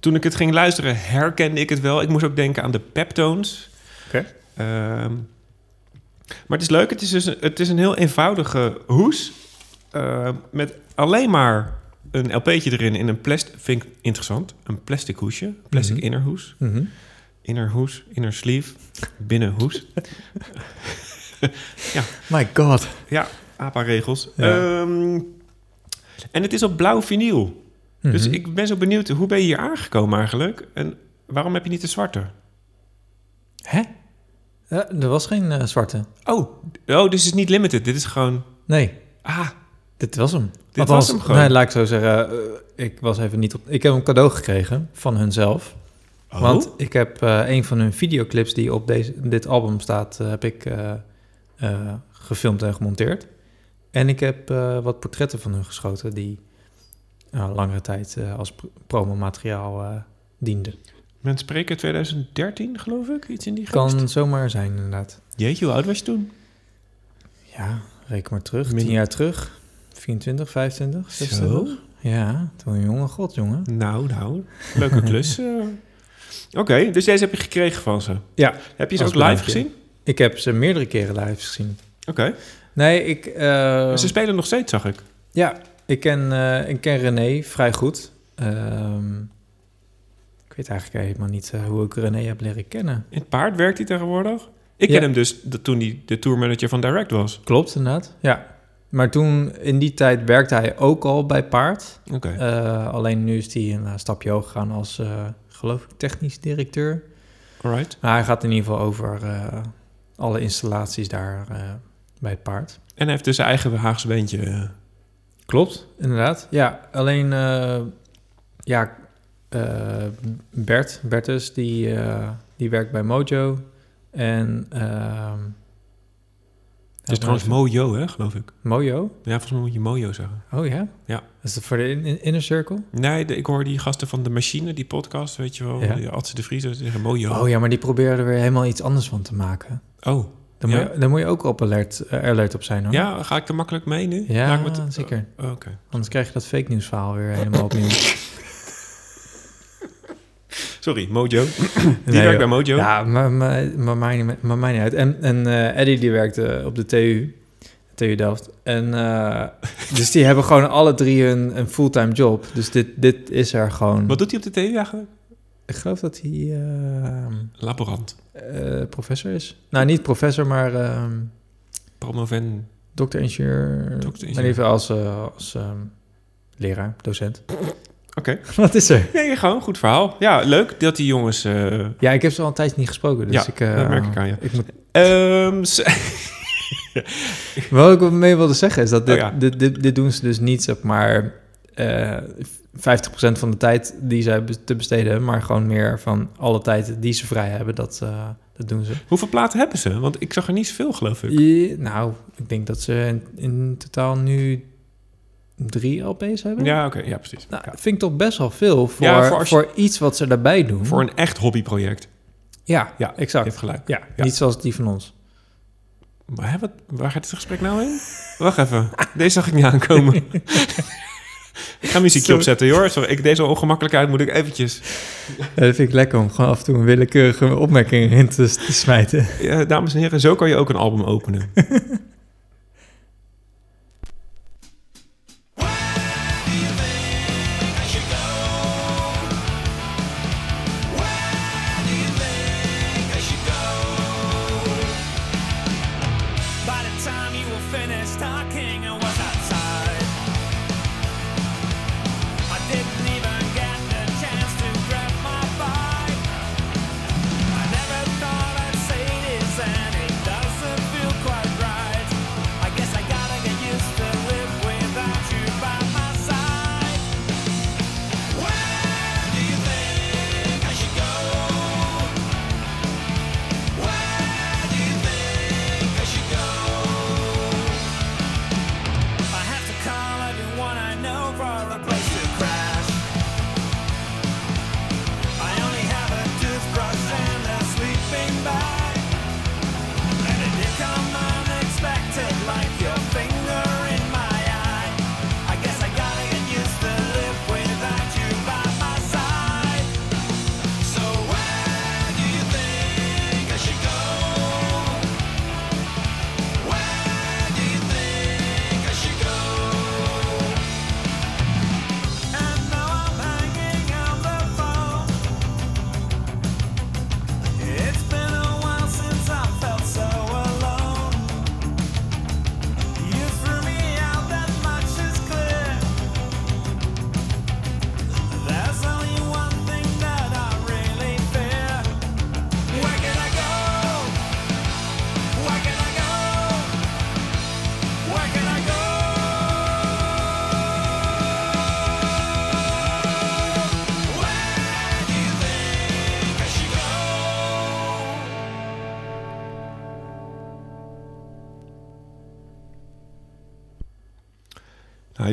toen ik het ging luisteren herkende ik het wel. Ik moest ook denken aan de peptones. Oké. Ehm, maar het is leuk. Het is, dus een, het is een heel eenvoudige hoes. Eh, met alleen maar een LP'tje erin in een plastic... Vind ik interessant. Een plastic hoesje. Plastic Mhm. innerhoes. Mhm. Inner hoes, inner sleeve, binnen hoes. My god. Ja, APA-regels. Ja. Ehm, en het is op blauw vinyl. Dus Mhm. ik ben zo benieuwd, hoe ben je hier aangekomen eigenlijk? En waarom heb je niet de zwarte? Hè? Ja, er was geen eh, zwarte. Oh, oh, dit is niet limited. Dit is gewoon... Nee, Ah, dit was hem. Dit was hem gewoon. Nee, laat ik zo zeggen. eh, ik was even niet op... Ik heb een cadeau gekregen van hunzelf. oh. Want ik heb eh, een van hun videoclips die op deze, dit album staat... eh, heb ik gefilmd en gemonteerd. En ik heb wat portretten van hun geschoten... die langere tijd als pr- promomateriaal eh dienden. Men spreken 2013, geloof ik. Iets in die geest. Kan zomaar zijn, inderdaad. Jeetje, hoe oud was je toen? Ja, reken maar terug. Min- Tien jaar terug. 24, 25, 26. Zo? Ja, toen een jonge god, jongen. Nou, nou. Leuke klus. eh. Oké, dus deze heb je gekregen van ze. Ja. Heb je ze ook live gezien? Ik heb ze meerdere keren live gezien. Oké. Nee, ik... eh, Ze spelen nog steeds, zag ik. ja, ik ken, eh, ik ken René vrij goed. Ehm, ik weet eigenlijk helemaal niet hoe ik René heb leren kennen. In het paard werkt hij tegenwoordig. Ik Ja. ken hem dus de, toen hij de tourmanager van Direct was. Klopt, inderdaad. Ja. Maar toen, in die tijd, werkte hij ook al bij Paard. Oké. Eh, alleen nu is hij een eh, stapje hoger gegaan als, eh, geloof ik, technisch directeur. Alright. Maar hij gaat in ieder geval over alle installaties daar bij het paard. En hij heeft dus zijn eigen Haagse beentje. Klopt, inderdaad. Ja, alleen ja, Bert, Bertus, die, die werkt bij Mojo. En ehm Het is trouwens Mojo, hè, geloof ik. Mojo? Ja, volgens mij moet je Mojo zeggen. Oh ja? Ja. Is dat voor de in- in- inner circle? Nee, de- ik hoor die gasten van de machine, die podcast, weet je wel. Ja. Die Adse de Vries, zeggen Mojo. Oh ja, maar die proberen er weer helemaal iets anders van te maken. Oh, Daar, moet, je, daar moet je ook op alert, eh, alert op zijn hoor. ja, ga ik er makkelijk mee nu? Ja, Ga ik met- zeker. Oh, Oké. Anders krijg je dat fake nieuws verhaal weer helemaal opnieuw. Sorry, Mojo. die Nee, werkt bij Mojo. Ja, maar, maar, maar, mij, niet- maar mij niet uit. En, en eh, Eddie die werkte op de TU, TU Delft. En eh, dus die hebben gewoon alle drie een, een fulltime job. Dus dit, dit is er gewoon. Wat doet hij op de TV eigenlijk? Ik geloof dat hij eh, Laborant. eh, professor is. Nou, niet professor, maar ehm Promoven. dokter-ingenieur. Maar even als, als ehm, leraar, docent. Oké. Wat is er? Nee, gewoon goed verhaal. Ja, leuk dat die jongens... eh, Ja, ik heb ze al een tijdje niet gesproken. Dus Ja, ik, eh, dat merk ik aan je. Ik moet ehm, Wat ik mee wilde zeggen is dat dit, Oh ja. dit, dit, dit doen ze dus niet, zeg maar, eh 50% van de tijd die zij te besteden hebben, maar gewoon meer van alle tijd die ze vrij hebben, dat, eh, dat doen ze. Hoeveel platen hebben ze? Want ik zag er niet zoveel, geloof ik. Nou, ik denk dat ze in, in totaal nu drie LP's hebben. Ja, oké. ja, precies. Nou, Ja. vind ik toch best wel veel voor, Ja, voor voor, je- iets wat ze daarbij doen. Voor een echt hobbyproject. Ja, Ja, exact. Je hebt gelijk. Ja, Ja. niet zoals die van ons. Maar wat, waar gaat dit gesprek nou heen? Wacht even. Deze zag ik niet aankomen. ik ga muziekje Sorry. opzetten, joh. Sorry, ik, deze ongemakkelijkheid moet ik eventjes... Dat vind ik lekker om gewoon af en toe een willekeurige opmerking in te, te smijten. Ja, dames en heren, zo kan je ook een album openen.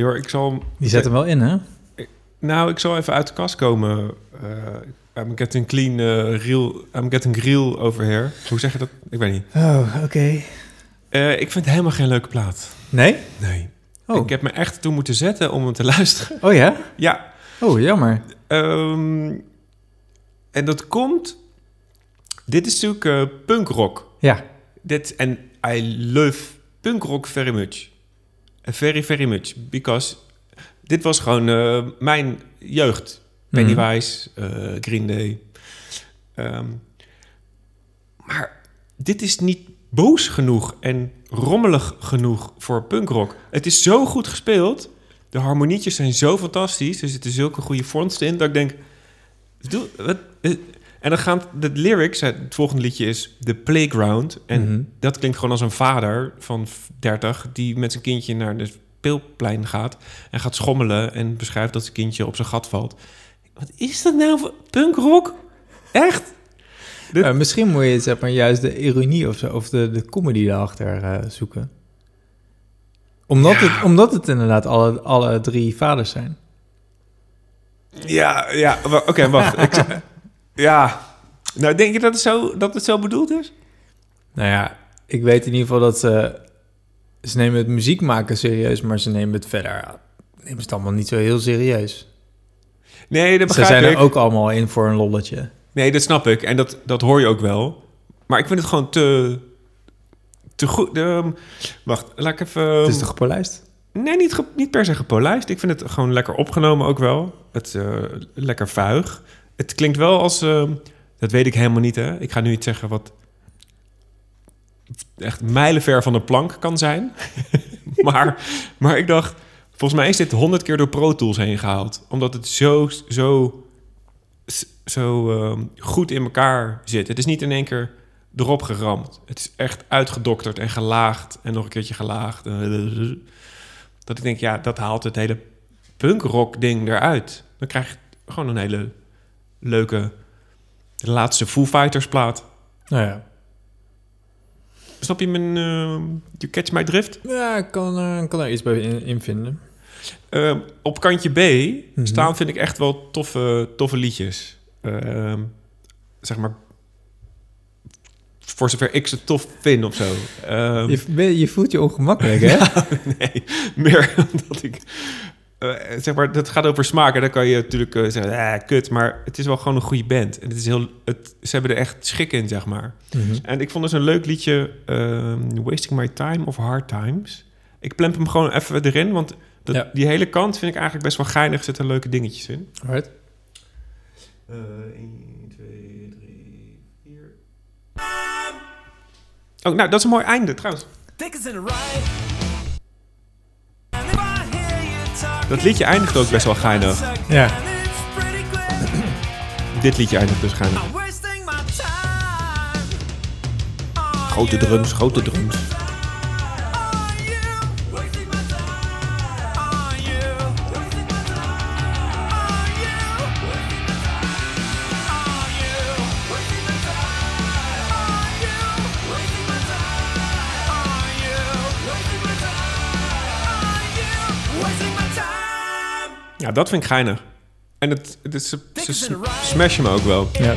Joh, ik zal... Die zet hem wel in, hè? Nou, ik zal even uit de kast komen. Eh, I'm getting clean, real... I'm getting real over here. Hoe zeg je dat? Ik weet niet. Oh, oké. Eh, ik vind het helemaal geen leuke plaat. Nee? Nee. Oh. Ik heb me echt toe moeten zetten om hem te luisteren. Oh ja? Ja. Oh, jammer. ehm, en dat komt... Dit is natuurlijk punkrock. Ja. Dit, en I love punkrock very much. Very, very much. Because dit was gewoon eh, mijn jeugd. Pennywise, eh, Green Day. Ehm, maar dit is niet boos genoeg en rommelig genoeg voor punkrock. Het is zo goed gespeeld. De harmonietjes zijn zo fantastisch. Er zitten zulke goede fronts in dat ik denk... Doe, wat, eh, en dan gaan de lyrics, het volgende liedje is The Playground. En Mhm. dat klinkt gewoon als een vader van 30 die met zijn kindje naar de speelplein gaat en gaat schommelen en beschrijft dat zijn kindje op zijn gat valt. Wat is dat nou voor punkrock? Echt? Dit- misschien moet je zeg maar, juist de ironie of, zo, of de, de comedy daarachter eh, zoeken. Omdat, Ja. het, omdat het inderdaad alle, alle drie vaders zijn. Ja, ja. Oké, wacht. Ik, ja. Nou, denk je dat het, zo, dat het zo bedoeld is? Nou ja, ik weet in ieder geval dat ze... Ze nemen het muziek maken serieus, maar ze nemen het verder... Nemen ze het allemaal niet zo heel serieus. Nee, dat Ze begrijp zijn ik. er ook allemaal in voor een lolletje. Nee, dat snap ik. En dat, dat hoor je ook wel. Maar ik vind het gewoon te... Te goed. ehm, wacht, laat ik even... het is toch gepolijst? Nee, niet, niet per se gepolijst. Ik vind het gewoon lekker opgenomen ook wel. Het eh, lekker vuig. Het klinkt wel als... ehm, dat weet ik helemaal niet, hè. Ik ga nu iets zeggen wat... echt mijlenver van de plank kan zijn. maar, maar ik dacht... Volgens mij is dit honderd keer door Pro Tools heen gehaald. Omdat het zo, zo, zo ehm, goed in elkaar zit. Het is niet in één keer erop geramd. Het is echt uitgedokterd en gelaagd. En nog een keertje gelaagd. Dat ik denk, ja, dat haalt het hele punkrock ding eruit. Dan krijg je gewoon een hele leuke... De laatste Foo Fighters plaat. Nou ja. Snap je mijn... eh, you catch my drift? Ja, ik kan, eh, kan er iets bij in, in vinden. Eh, op kantje B Mhm. staan vind ik echt wel toffe, toffe liedjes. Ehm, zeg maar... Voor zover ik ze tof vind of zo. Ehm, je voelt je ongemakkelijk, hè? nee, meer omdat ik... eh, zeg maar, dat gaat over smaak. En dan kan je natuurlijk eh, zeggen, eh, kut. Maar het is wel gewoon een goede band. En het is heel, het, ze hebben er echt schik in, zeg maar. Mhm. En ik vond dus een leuk liedje, ehm, Wasting My Time of Hard Times. Ik plemp hem gewoon even erin, want dat, Ja. die hele kant vind ik eigenlijk best wel geinig. Er zitten leuke dingetjes in. Alright. 1, 2, 3, 4... Oh, nou, dat is een mooi einde trouwens. Us in a ride. Dat liedje eindigt ook best wel geinig. Ja. Dit liedje eindigt dus geinig. Grote drums, grote drums. Ja, dat vind ik geinig. En het, het is, ze, smashen me ook wel. Ja.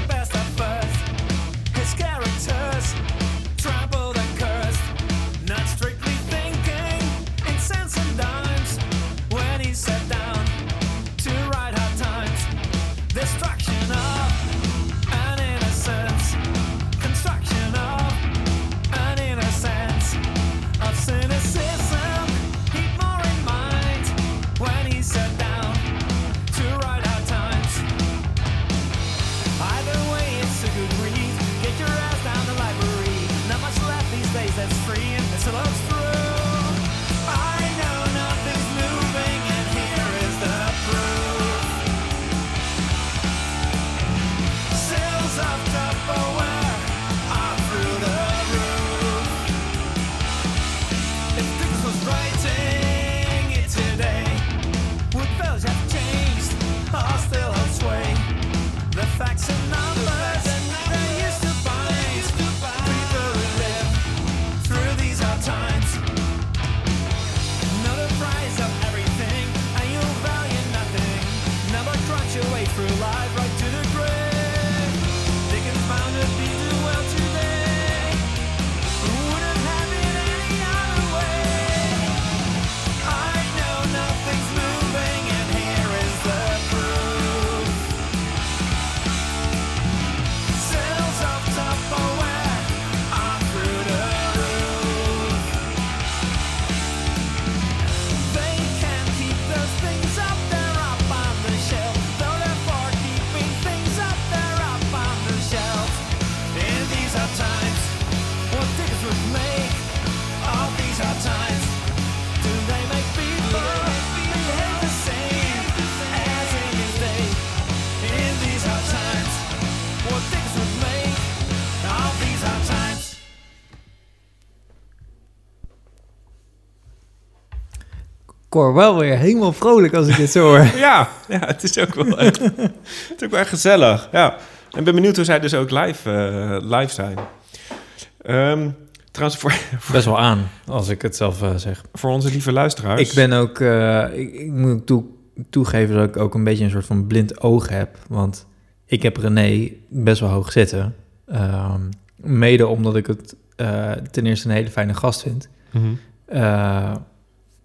Ik word wel weer helemaal vrolijk als ik dit zo hoor. Ja, ja het is ook wel echt, het is ook wel echt gezellig. Ja. En ben benieuwd hoe zij dus ook live, eh, live zijn. Ehm, trouwens, voor, Best wel aan, als ik het zelf eh, zeg. voor onze lieve luisteraars. Ik ben ook, eh, ik, ik moet toe, toegeven dat ik ook een beetje een soort van blind oog heb. Want ik heb René best wel hoog zitten. Ehm, mede omdat ik het eh, ten eerste een hele fijne gast vind. Mhm. Eh,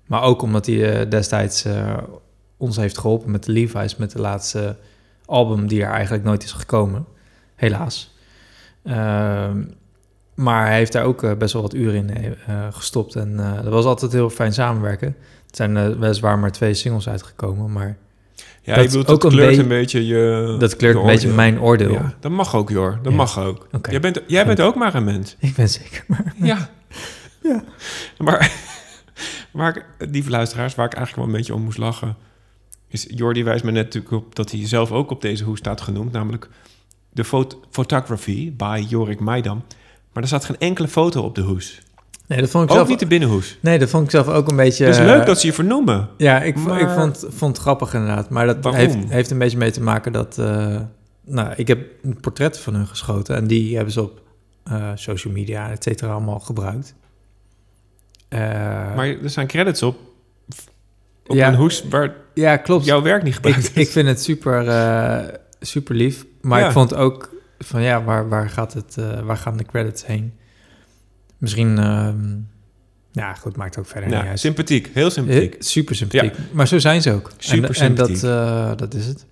maar ook omdat hij eh, destijds eh, ons heeft geholpen met de Levi's, met de laatste album die er eigenlijk nooit is gekomen. Helaas. Ehm, maar hij heeft daar ook eh, best wel wat uren in gestopt. En dat was altijd heel fijn samenwerken. Het zijn weliswaar maar twee singles uitgekomen, maar Ja, dat je bedoelt, ook dat een kleurt beetje- een beetje je dat kleurt een beetje mijn oordeel. Ja, dat mag ook, Jor. Dat Ja. mag ook. Jij, bent, jij bent ook maar een mens. Ik ben zeker maar... Ja. ja. Maar waar ik, lieve luisteraars, waar ik eigenlijk wel een beetje om moest lachen... is Jordi wijst me net natuurlijk op dat hij zelf ook op deze hoes staat genoemd. Namelijk de fot photography by Jorik Maidam. Maar er staat geen enkele foto op de hoes. Nee, dat vond ik Ook zelf... niet de binnenhoes. Nee, dat vond ik zelf ook een beetje... Het is eh, leuk dat ze je vernoemen. Ja, ik, ik vond, vond het grappig inderdaad. Maar dat Waarom? heeft, heeft een beetje mee te maken dat... eh, nou, ik heb een portret van hun geschoten... en die hebben ze op eh, social media, et cetera, allemaal gebruikt. Eh, Maar er zijn credits op. Op Ja. een hoes waar ja, klopt. jouw werk niet ik, gebruikt is. ik vind het super, eh, super lief. Maar Ja. ik vond ook van ja, waar, waar, gaat het, eh, waar gaan de credits heen? Misschien... ehm, ja, goed, maakt ook verder Ja, niet uit. sympathiek. Heel sympathiek. Super sympathiek. Maar zo zijn ze ook. Super en, en dat, sympathiek. dat is het.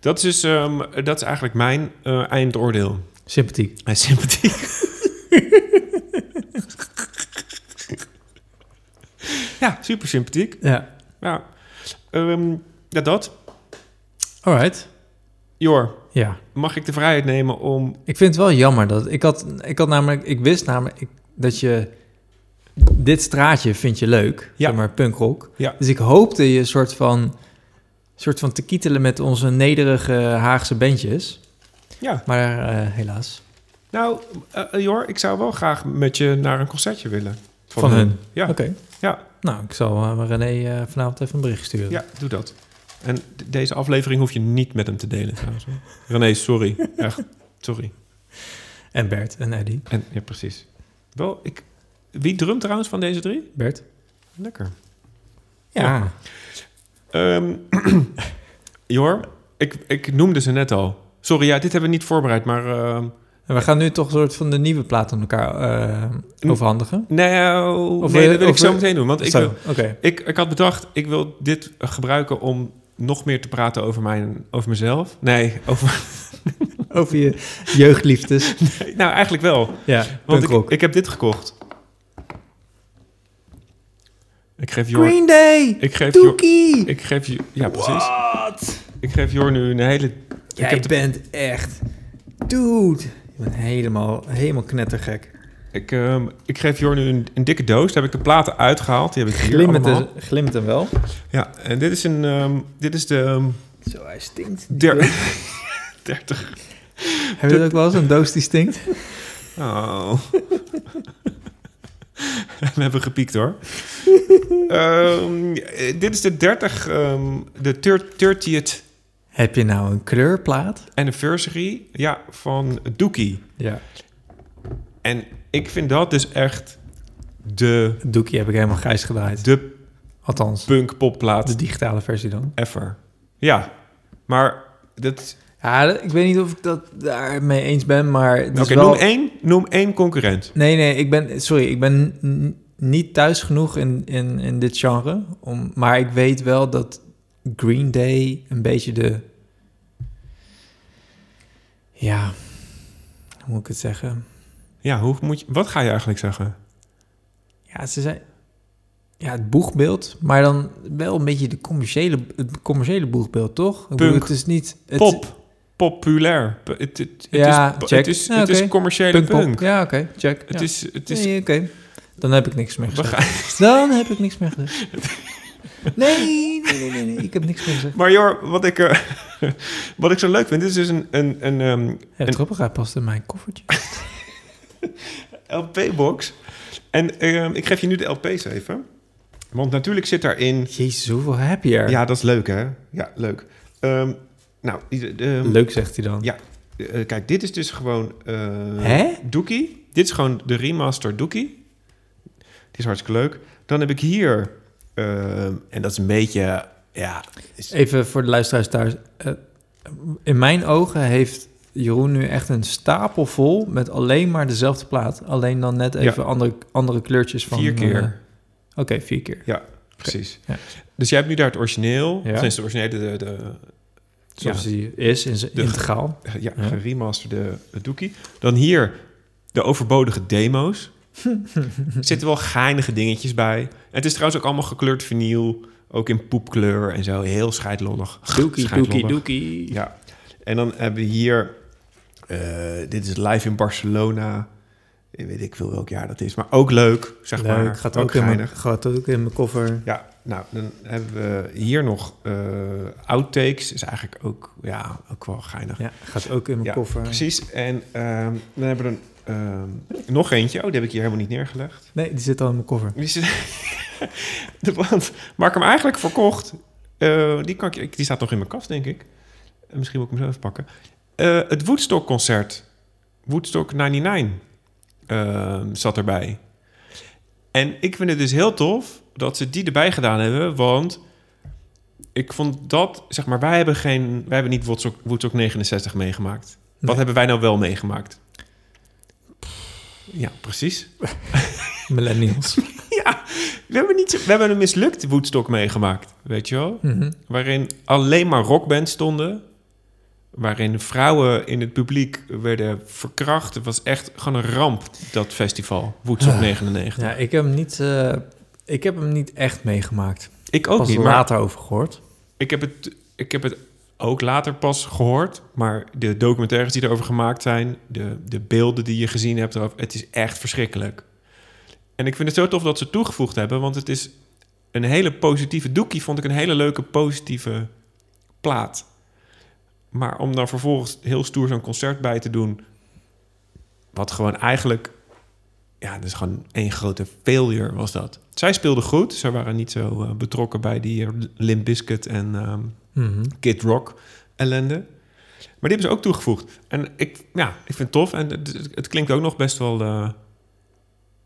Dat, is, dus, ehm, dat is eigenlijk mijn eindoordeel. Sympathiek. Sympathiek. ja, super sympathiek. Ja. Ja. Ehm, ja, dat. Alright. Jor, Ja. mag ik de vrijheid nemen om... Ik vind het wel jammer dat... Ik had, ik had namelijk... Ik wist namelijk ik, dat je dit straatje vind je leuk, Ja. zeg maar punkrock. Ja. Dus ik hoopte je een soort van, soort van te kietelen met onze nederige Haagse bandjes. Ja. Maar eh, helaas. Nou, eh, Jor, ik zou wel graag met je naar een concertje willen. Van hun? Ja. Oké. Ja. Nou, ik zal eh, René eh, vanavond even een bericht sturen. Ja, doe dat. En deze aflevering hoef je niet met hem te delen trouwens. René, sorry. Echt, sorry. En Bert en Eddie. En, ja, precies. Wel, ik... Wie drumt trouwens van deze drie? Bert? Lekker. Ja. Ehm, Jor, ik, ik noemde ze net al. Sorry, ja, dit hebben we niet voorbereid, maar... ehm, En we gaan nu toch een soort van de nieuwe plaat aan elkaar eh, overhandigen. nou, Of nee, wil- dat wil ik zo meteen doen. Want ik, Zo, wil, oké. ik, ik had bedacht, ik wil dit gebruiken om nog meer te praten over, mijn, over mezelf. Nee, over, Over je jeugdliefdes. nou eigenlijk wel. ja, Want ik, ik heb dit gekocht. Ik geef Jor... Green Day! Ik geef Jor... Doekie! Ik geef je... Ja, precies. Ik geef Jor nu een hele... Jij heb de- bent echt... Dude! Je bent helemaal, helemaal knettergek. Ik, ehm, ik geef Jor nu een, een dikke doos. Daar heb ik de platen uitgehaald. Die heb ik hier en- glimmend en wel. Ja, en dit is een... ehm, dit is de... ehm, Zo, hij stinkt. der, 30. Heb je dat ook wel eens, een doos die stinkt? Oh. We hebben gepiekt hoor. Dit is de 30, ehm, de thir- 30th Heb je nou een kleurplaat? anniversary ja, van Dookie. Ja. En ik vind dat dus echt de, Doekie heb ik helemaal grijs gedraaid. de Althans, punk popplaat de digitale versie dan. ever. Ja, maar dat... Ja, ik weet niet of ik dat daarmee eens ben, maar... Oké, is wel... noem, één, noem één concurrent. Nee, nee, ik ben... Sorry, ik ben niet thuis genoeg in, in, in dit genre. Om, maar ik weet wel dat Green Day een beetje de... Ja, hoe moet ik het zeggen? Ja, hoe moet je, wat ga je eigenlijk zeggen? Ja, ze zijn... Ja, het boegbeeld, maar dan wel een beetje de commerciële, het commerciële boegbeeld, toch? Ik bedoel, Punk. het is niet... Het, Pop. Populair. Het, het, het Ja, is, check. het is, Ja, het oké. is commerciële punk. Ja, oké, check. Het ja. is... Het is Nee, oké. Dan heb ik niks meer gezegd. Dan heb ik niks meer gezegd. Nee, nee, nee, nee, nee. Ik heb niks meer gezegd. maar Jor, wat ik, eh, wat ik zo leuk vind, dit is dus een, een, een ehm, Ja, het hij past in mijn koffertje. LP-box. En ehm, ik geef je nu de LP's even. Want natuurlijk zit daarin... Jezus, hoeveel heb je er? Ja, dat is leuk, hè? Ja, leuk. Ehm, nou, Leuk, zegt hij dan. Ja. eh, kijk, dit is dus gewoon... eh Hè? Dookie. Dit is gewoon de remaster Dookie. Die is hartstikke leuk. Dan heb ik hier... ehm, en dat is een beetje... Ja, is- Even voor de luisteraars thuis. Eh, in mijn ogen heeft Jeroen nu echt een stapel vol met alleen maar dezelfde plaat. Alleen dan net even andere, andere kleurtjes van... vier keer. eh, Oké, vier keer. Ja, precies. Ja. Dus jij hebt nu daar het origineel. Ja. Is de originele, de, de, Zoals Ja. die is, in zijn integraal. ja, geremasterde Dookie. Dan hier de overbodige demo's. er zitten wel geinige dingetjes bij. En het is trouwens ook allemaal gekleurd vinyl. Ook in poepkleur en zo. Heel scheidlollig. Doekie, doekie, doekie. Ja. En dan hebben we hier... eh, dit is live in Barcelona. Ik weet ik veel welk jaar dat is. Maar ook leuk, zeg Leuk, maar. gaat ook, in mijn, geinig. gaat ook in mijn koffer. Ja, nou, dan hebben we hier nog eh, outtakes. Is eigenlijk ook, ja, ook wel geinig. Ja, gaat ook in mijn Ja, koffer. Precies. En ehm, dan hebben we er ehm, nog eentje. Oh, die heb ik hier helemaal niet neergelegd. Nee, die zit al in mijn koffer. Die, zit, de, waar ik hem eigenlijk verkocht, eh, die, kan ik, die staat nog in mijn kast, denk ik. Eh, misschien moet ik hem even pakken. Eh, het Woodstock-concert, Woodstock 99, ehm, zat erbij. En ik vind het dus heel tof dat ze die erbij gedaan hebben, want ik vond dat, zeg maar, wij hebben, geen, wij hebben niet Woodstock, Woodstock 69 meegemaakt. Wat hebben wij nou wel meegemaakt? Ja, precies. Millennials. Ja, we hebben, niet, we hebben een mislukt Woodstock meegemaakt, weet je wel? Mhm. Waarin alleen maar rockbands stonden. Waarin vrouwen in het publiek werden verkracht. Het was echt gewoon een ramp, dat festival. Woodstock Ah. 99. Ja, ik heb hem niet, eh, ik heb hem niet echt meegemaakt. ik ook Pas niet, maar later over gehoord. ik heb, het, ik heb het ook later pas gehoord. Maar de documentaires die erover gemaakt zijn... de, de beelden die je gezien hebt erover... het is echt verschrikkelijk. En ik vind het zo tof dat ze toegevoegd hebben, want het is een hele positieve... Doekie vond ik een hele leuke, positieve plaat. Maar om dan vervolgens heel stoer zo'n concert bij te doen... wat gewoon eigenlijk... Ja, is gewoon één grote failure was dat. Zij speelden goed. Ze waren niet zo eh, betrokken bij die eh, Limp Bizkit en Mhm. Kid Rock ellende. Maar die hebben ze ook toegevoegd. En ik, ja, ik vind het tof. En het, het klinkt ook nog best wel eh,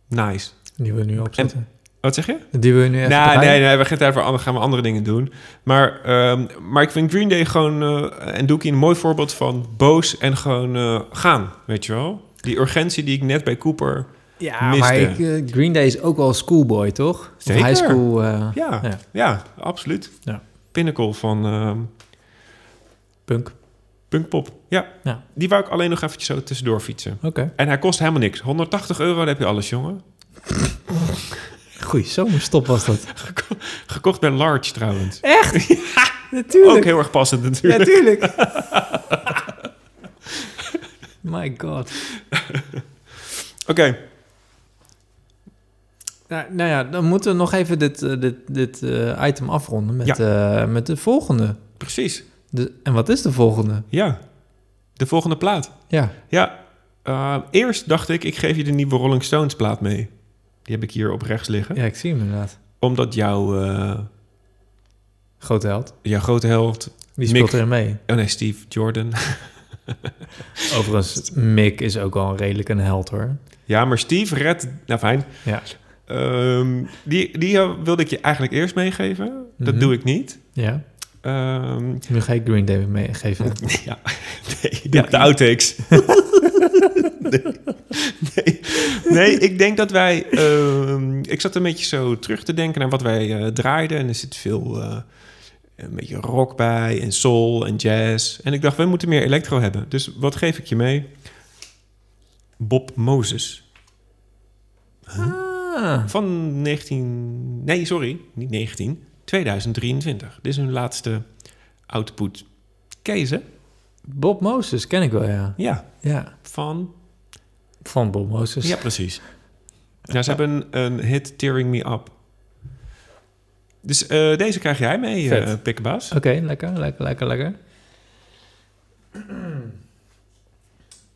nice. Die wil je nu opzetten. Wat zeg je? Die wil je nu even Nee, draaien? nee, nee, we gaan, even, gaan we andere dingen doen. Maar, ehm, maar ik vind Green Day gewoon eh, en Dookie een mooi voorbeeld van boos en gewoon eh, gaan, weet je wel? Die urgentie die ik net bij Cooper... Ja, miste. maar ik, Green Day is ook wel schoolboy, toch? Of Zeker. high school. eh, Ja, ja, Ja. absoluut. Ja. Pinnacle van ehm punk. Punkpop. Ja. Ja. die wou ik alleen nog eventjes zo tussendoor fietsen. Oké. En hij kost helemaal niks. 180 euro, heb je alles, jongen. Goeie zomerstop was dat. Geko- Gekocht bij Large trouwens. Echt? Natuurlijk. Ook heel erg passend natuurlijk. Natuurlijk. My god. Oké, Nou, nou ja, dan moeten we nog even dit, eh, dit, dit eh, item afronden met, eh, met de volgende. precies. De, en wat is de volgende? Ja, de volgende plaat. Ja. Ja, eerst dacht ik, ik geef je de nieuwe Rolling Stones plaat mee. Die heb ik hier op rechts liggen. ja, ik zie hem inderdaad. Omdat jouw, Grote held. jouw grote held... Die speelt Mick. erin mee. Oh nee, Steve Jordan. Overigens, Mick is ook wel redelijk een held hoor. ja, maar Steve redt... Nou, fijn. Ja. Ehm, die die wilde ik je eigenlijk eerst meegeven. Dat Mhm. doe ik niet. Ja. Ehm, Nu ga ik Green Day meegeven. ja, nee, ja, de outtakes. nee, nee, nee, ik denk dat wij... ehm, ik zat een beetje zo terug te denken naar wat wij eh, draaiden. En er zit veel... eh, een beetje rock bij en soul en jazz. En ik dacht, we moeten meer electro hebben. Dus wat geef ik je mee? Bob Moses. Ah, Van 19... Nee, sorry, niet 19. 2023. Dit is hun laatste output. Kees, hè? Bob Moses ken ik wel, ja. Ja, Ja, van... van Bob Moses. Ja, precies. Ja, ze hebben een, hit Tearing Me Up. Dus eh, deze krijg jij mee, Vet. eh Pikkebaas. Oké, lekker, lekker, lekker, lekker.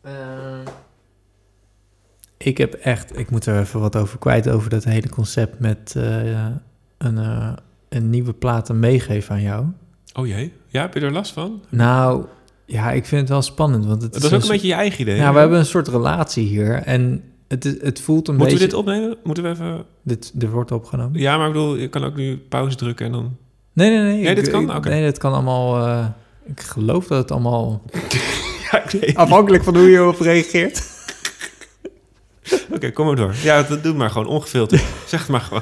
Eh, ik heb echt, ik moet er even wat over kwijt over dat hele concept met eh, een, eh, een nieuwe plaat en meegeven aan jou. Oh jee. Ja, heb je er last van? Nou, ja, ik vind het wel spannend, want het Dat is ook een beetje je eigen idee. Ja, hè? we hebben een soort relatie hier en het, is, het voelt een Moeten we beetje... dit opnemen? Moeten we even... Dit, dit wordt opgenomen? Ja, maar ik bedoel, je kan ook nu pauze drukken en dan... Nee, nee, nee. Nee, ik- dit kan? ik- Oké. Nee, dit kan allemaal... eh, ik geloof dat het allemaal... Ja, ik weet- Afhankelijk van hoe je erop reageert. Oké, kom maar door. Ja, dat doe maar gewoon ongefilterd. zeg het maar gewoon.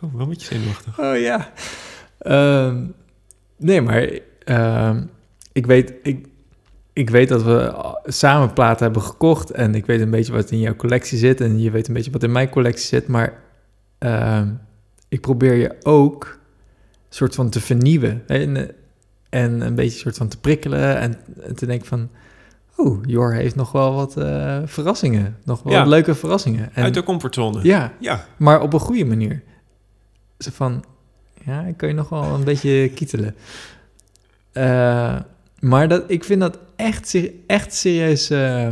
oh, wel een beetje zenuwachtig. Oh ja. Ehm, nee, maar ehm, ik, weet, ik, ik weet dat we samen platen hebben gekocht. En ik weet een beetje wat in jouw collectie zit. En je weet een beetje wat in mijn collectie zit. Maar ehm, ik probeer je ook soort van te vernieuwen. En, en een beetje soort van te prikkelen. En, en te denken van... Oh, Jor heeft nog wel wat eh, verrassingen. Nog wel Ja. leuke verrassingen. En, Uit de comfortzone. ja, Ja. maar op een goede manier. Zo van, ja, ik kan je nog wel een beetje kietelen. Eh, maar dat, ik vind dat echt, echt serieus eh,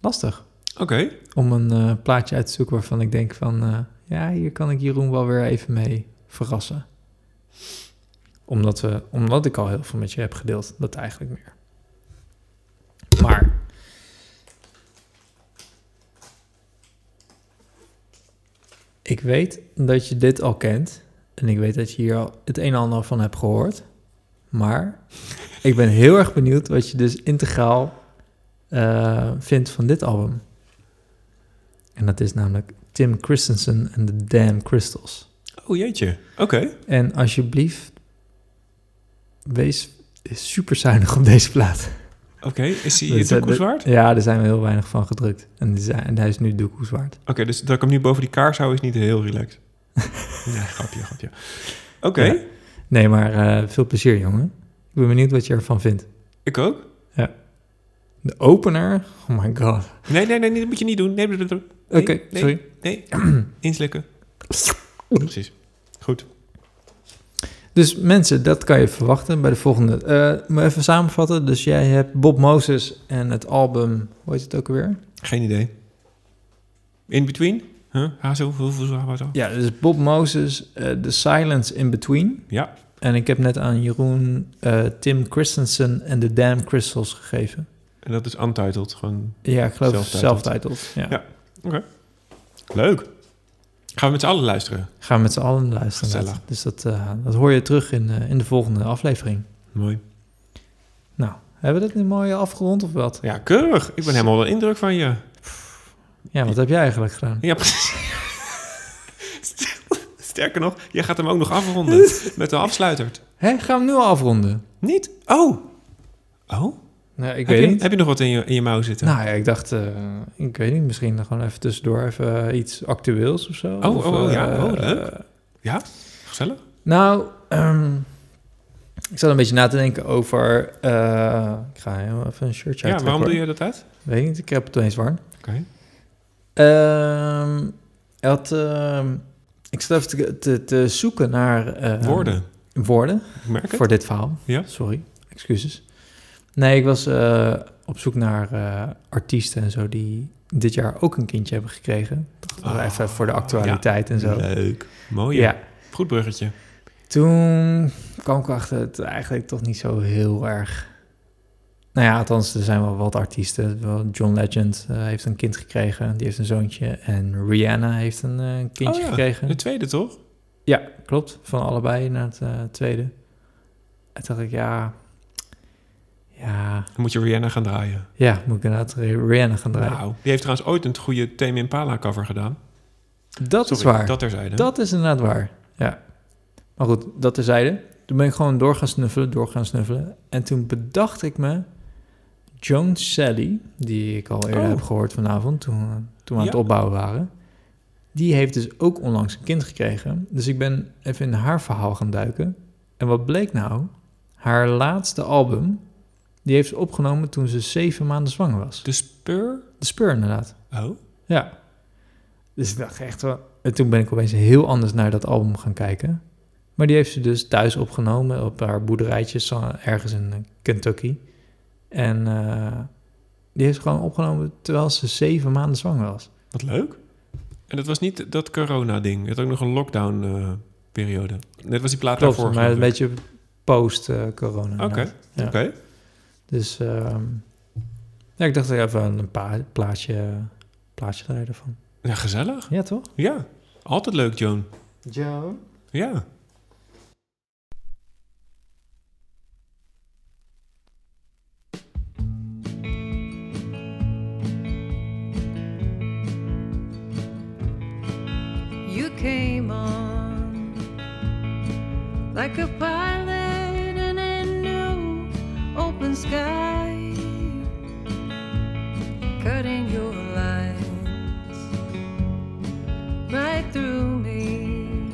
lastig. Oké. Om een plaatje uit te zoeken waarvan ik denk van... ja, hier kan ik Jeroen wel weer even mee verrassen. Omdat, we, omdat ik al heel veel met je heb gedeeld. Dat eigenlijk meer. Maar... Ik weet dat je dit al kent. En ik weet dat je hier al het een en ander van hebt gehoord. Maar ik ben heel erg benieuwd wat je dus integraal eh, vindt van dit album. En dat is namelijk Tim Christensen en de Damn Crystals. Oh jeetje. Oké. En alsjeblieft, wees super zuinig op deze plaat. Oké. Is hij Dat is- doekoe waard? Ja, er zijn er heel weinig van gedrukt. En, en hij is nu doekoes waard. Oké, dus dat ik hem nu boven die kaars hou is niet heel relaxed. nee, grapje, grapje. Oké. Ja. Nee, maar eh, veel plezier, jongen. Ik ben benieuwd wat je ervan vindt. Ik ook. De opener, oh my god. Nee, nee, nee, dat moet je niet doen. Nee, nee, nee, nee. Nee, Oké, nee, sorry. Nee, inslikken. Precies. Goed. Dus mensen, dat kan je verwachten bij de volgende. Eh moet even samenvatten. Dus jij hebt Bob Moses en het album, hoe heet het ook alweer? Geen idee. In between? Huh? Hazo? Hoeveel Hazo? Ja, dus Bob Moses, eh The Silence in Between. Ja. En ik heb net aan Jeroen eh, Tim Christensen en The Damn Crystals gegeven. En dat is untitled. Gewoon Ja, ik geloof Self-titled. self-titled. Ja. Ja. leuk. Gaan we met z'n allen luisteren. Gaan we met z'n allen luisteren. Gezellig. Dus dat, eh, dat hoor je terug in, eh, in de volgende aflevering. Mooi. Nou, hebben we dat nu mooi afgerond of wat? Ja, keurig. Ik ben helemaal onder de indruk van je. Ja, wat heb jij eigenlijk gedaan? Ja, precies. Sterker nog, jij gaat hem ook nog afronden met de afsluiter. Hé, gaan we nu al afronden? Niet? Oh. Oh? Ik heb, weet je, niet. heb je nog wat in je, in je mouw zitten? Nou ja, ik dacht, eh, ik weet niet, misschien gewoon even tussendoor even eh, iets actueels of zo. Oh, Of, oh, oh, ja. eh, Oh, leuk. Ja? Gezellig? nou, ehm, ik zat een beetje na te denken over... ik ga heel even een shirtje Ja, uittrekken, waarom doe je dat uit? Weet ik niet, ik heb het ineens warm. Oké. Ehm, had, ehm, ik zat even te, te, te zoeken naar... Woorden. Woorden Ik merk het. voor dit verhaal. Ja. Sorry, excuses. Nee, ik was eh, op zoek naar eh, artiesten en zo die dit jaar ook een kindje hebben gekregen. Dacht, wel Oh, even voor de actualiteit en zo. Leuk. Mooi. Ja. Goed bruggetje. Toen kwam ik achter het eigenlijk toch niet zo heel erg. Nou ja, althans, er zijn wel wat artiesten. John Legend eh, heeft een kind gekregen, die heeft een zoontje. En Rihanna heeft een eh, kindje Oh ja, gekregen. De tweede, toch? Ja, klopt. Van allebei naar het tweede. En toen dacht ik, ja... Ja, Dan moet je Rihanna gaan draaien. ja, moet ik inderdaad Rihanna gaan draaien. Nou, die heeft trouwens ooit een goede Tame Impala cover gedaan. dat is waar. Dat terzijde. Dat is inderdaad waar, ja. Maar goed, dat terzijde. Toen ben ik gewoon door gaan snuffelen, door gaan snuffelen. En toen bedacht ik me... Joan Sally, die ik al eerder Oh. heb gehoord vanavond... toen, toen we aan het opbouwen waren... die heeft dus ook onlangs een kind gekregen. Dus ik ben even in haar verhaal gaan duiken. En wat bleek nou? Haar laatste album... die heeft ze opgenomen toen ze zeven maanden zwanger was. De Spur? De Spur inderdaad. Oh. Ja. Dus ik dacht echt wel... En toen ben ik opeens heel anders naar dat album gaan kijken. Maar die heeft ze dus thuis opgenomen op haar boerderijtje zo- ergens in eh, Kentucky. En eh, die heeft ze gewoon opgenomen terwijl ze zeven maanden zwanger was. Wat leuk. En dat was niet dat corona-ding. Je had ook nog een lockdown-periode. Net was die plaat Klopt, daarvoor. maar een beetje post-corona. Oké, oké. Dus ehm, ja, ik dacht even een pa- plaatje, plaatje draaien ervan. Ja, gezellig. Ja, toch? Ja, altijd leuk, Joan. Joe. Ja. You came on like a pilot open sky, cutting your lines right through me.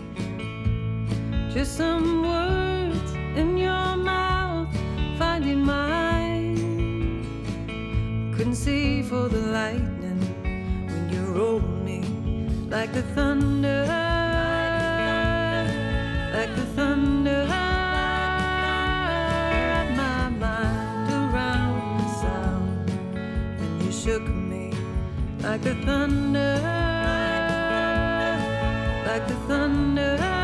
Just some words in your mouth, finding mine. Couldn't see for the lightning when you rolled me like the thunder, like the thunder. Shook me like the thunder, like the thunder.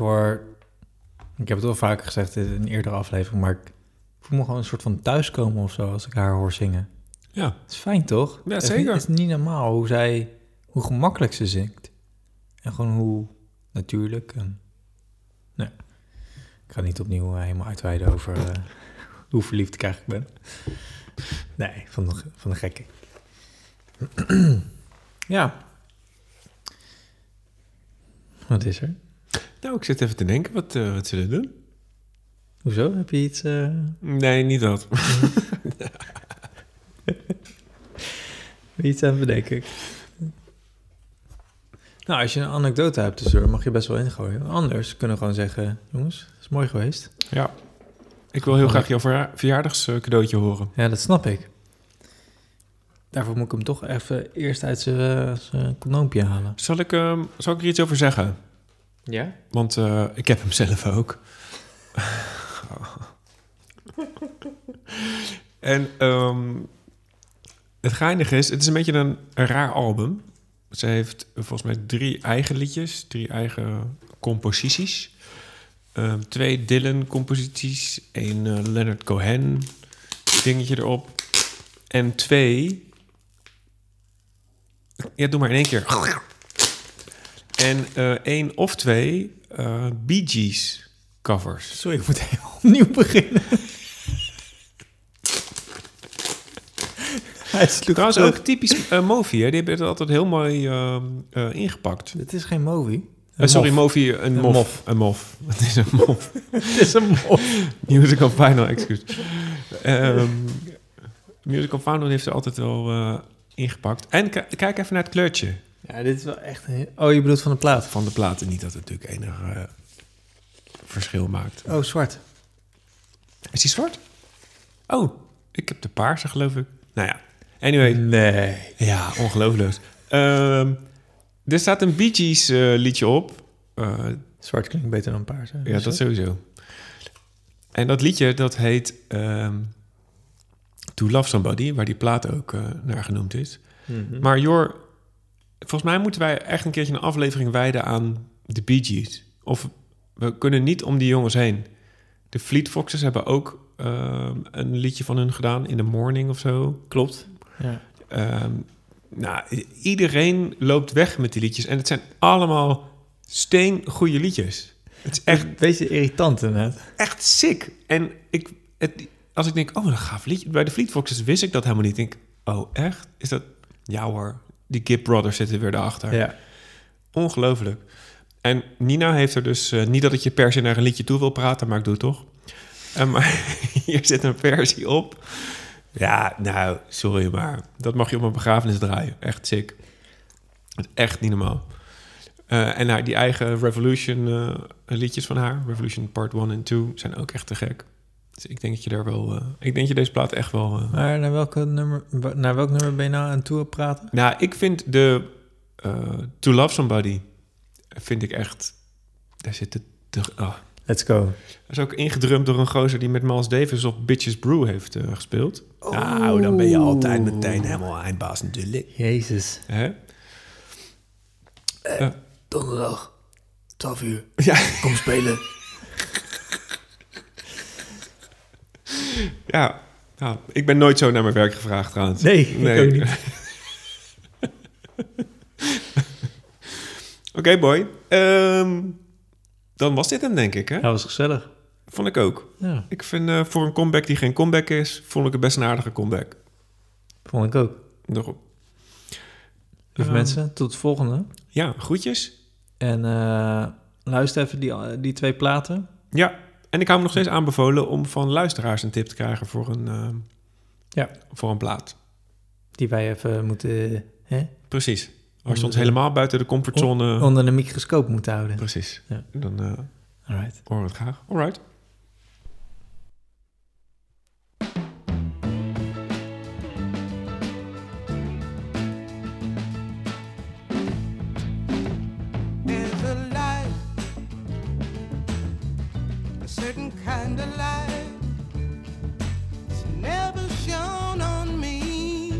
Hoor... Ik heb het wel vaker gezegd in een eerdere aflevering, maar ik voel me gewoon een soort van thuiskomen of zo als ik haar hoor zingen. Ja, Het is fijn, toch? Ja, Het is zeker. Het is niet normaal hoe zij... Hoe gemakkelijk ze zingt. En gewoon hoe natuurlijk. En, nee. Ik ga niet opnieuw eh, helemaal uitweiden over eh, hoe verliefd ik eigenlijk ben. Nee, van de, van de gekke. ja. Wat is er? Nou, ik zit even te denken, wat, eh, wat zullen we doen? Hoezo? Heb je iets... eh, Nee, niet dat. iets aan bedenken? Nou, als je een anekdote hebt tussendoor, mag je best wel ingooien. Anders kunnen we gewoon zeggen... Jongens, het is mooi geweest. ja. Ik wil heel graag jouw verja- verjaardagscadeautje horen. Ja, dat snap ik. Daarvoor moet ik hem toch even eerst uit zijn eh, zijn condoompje halen. Zal ik, ehm, zal ik er iets over zeggen? Ja? Want eh, ik heb hem zelf ook. en ehm, het geinige is, het is een beetje een, raar album. Ze heeft volgens mij drie eigen liedjes, drie eigen composities. Ehm, twee Dylan-composities, één eh, Leonard Cohen dingetje erop. En twee... Ja, doe maar in één keer. En eh, één of twee eh Bee Gees covers. Sorry, ik moet helemaal opnieuw beginnen. Hij Trouwens ook typisch eh Movi, hè? die hebben het altijd heel mooi ehm, eh, ingepakt. Het is geen movie. Eh, sorry. Movi, een, mof. mof. Een mof. Het is een mof. Het is een mof. Musical Final, excuus. Ehm Musical Final heeft er altijd wel ingepakt. En ki- kijk even naar het kleurtje Ja, dit is wel echt een... Oh, je bedoelt van de plaat? van de platen. Niet dat het natuurlijk enig eh, verschil maakt. Oh, zwart. Is die zwart? Oh, ik heb de paarse, geloof ik. Nou ja, anyway. Nee. Ja, ongelooflijk. Ehm, er staat een Bee Gees eh, liedje op. Eh, Zwart klinkt beter dan paars. hè? ja, dat sowieso. En dat liedje, dat heet ehm To Love Somebody, waar die plaat ook eh, naar genoemd is. Mhm. Maar Jor, volgens mij moeten wij echt een keertje een aflevering wijden aan de Bee Gees. Of we kunnen niet om die jongens heen. De Fleet Foxes hebben ook ehm, een liedje van hun gedaan, In the Morning of zo. Klopt. Ja. Ehm, nou, iedereen loopt weg met die liedjes. En het zijn allemaal steengoede liedjes. Het is echt, Echt een beetje irritant inderdaad. echt sick. En ik, het, als ik denk, oh, een gaaf liedje. Bij de Fleet Foxes wist ik dat helemaal niet. Ik denk, oh, echt? Is dat... Ja hoor, die Gibb Brothers zitten weer daarachter. Ja. Ongelooflijk. En Nina heeft er dus... eh, niet dat ik je per se naar een liedje toe wil praten, maar ik doe het toch. Eh, maar hier zit een versie op. Ja, nou, sorry, maar dat mag je op een begrafenis draaien. Echt sick. Echt niet normaal. Eh, en haar, die eigen Revolution liedjes van haar, Revolution Part 1 en 2, zijn ook echt te gek. Dus ik denk dat je daar wel... eh, ik denk dat je deze plaat echt wel... eh, Maar naar, welke nummer, naar welk nummer ben je nou aan toe het praten? Nou, ik vind de eh, To Love Somebody... vind ik echt... Daar zit het... De, oh. Let's go. Dat is ook ingedrumd door een gozer die met Miles Davis op Bitches Brew heeft eh, gespeeld. Nou, dan ben je altijd meteen helemaal eindbaas natuurlijk. Jezus. Hè? Donderdag, 12 uur. Ja, Kom spelen. ja. Nou, ik ben nooit zo naar mijn werk gevraagd trouwens. Nee, ik ook niet. Oké, boy. Ehm, dan was dit hem, denk ik. Hè? Dat was gezellig. Vond ik ook. Ja, Ik vind eh, voor een comeback die geen comeback is, vond ik het best een aardige comeback. vond ik ook. Daarom. Lieve Ehm. mensen, tot de volgende. Ja, groetjes. En eh, luister even die, die twee platen. Ja, en ik hou me nog steeds aanbevolen om van luisteraars een tip te krijgen voor een, ehm, Ja. voor een plaat. Die wij even moeten hè, Precies. Als je ons helemaal buiten de comfortzone... onder de microscoop moeten houden. Precies. Ja. Dan eh Alright. horen we het graag. Alright. Certain kind of light. It's never shone on me.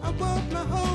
I want my whole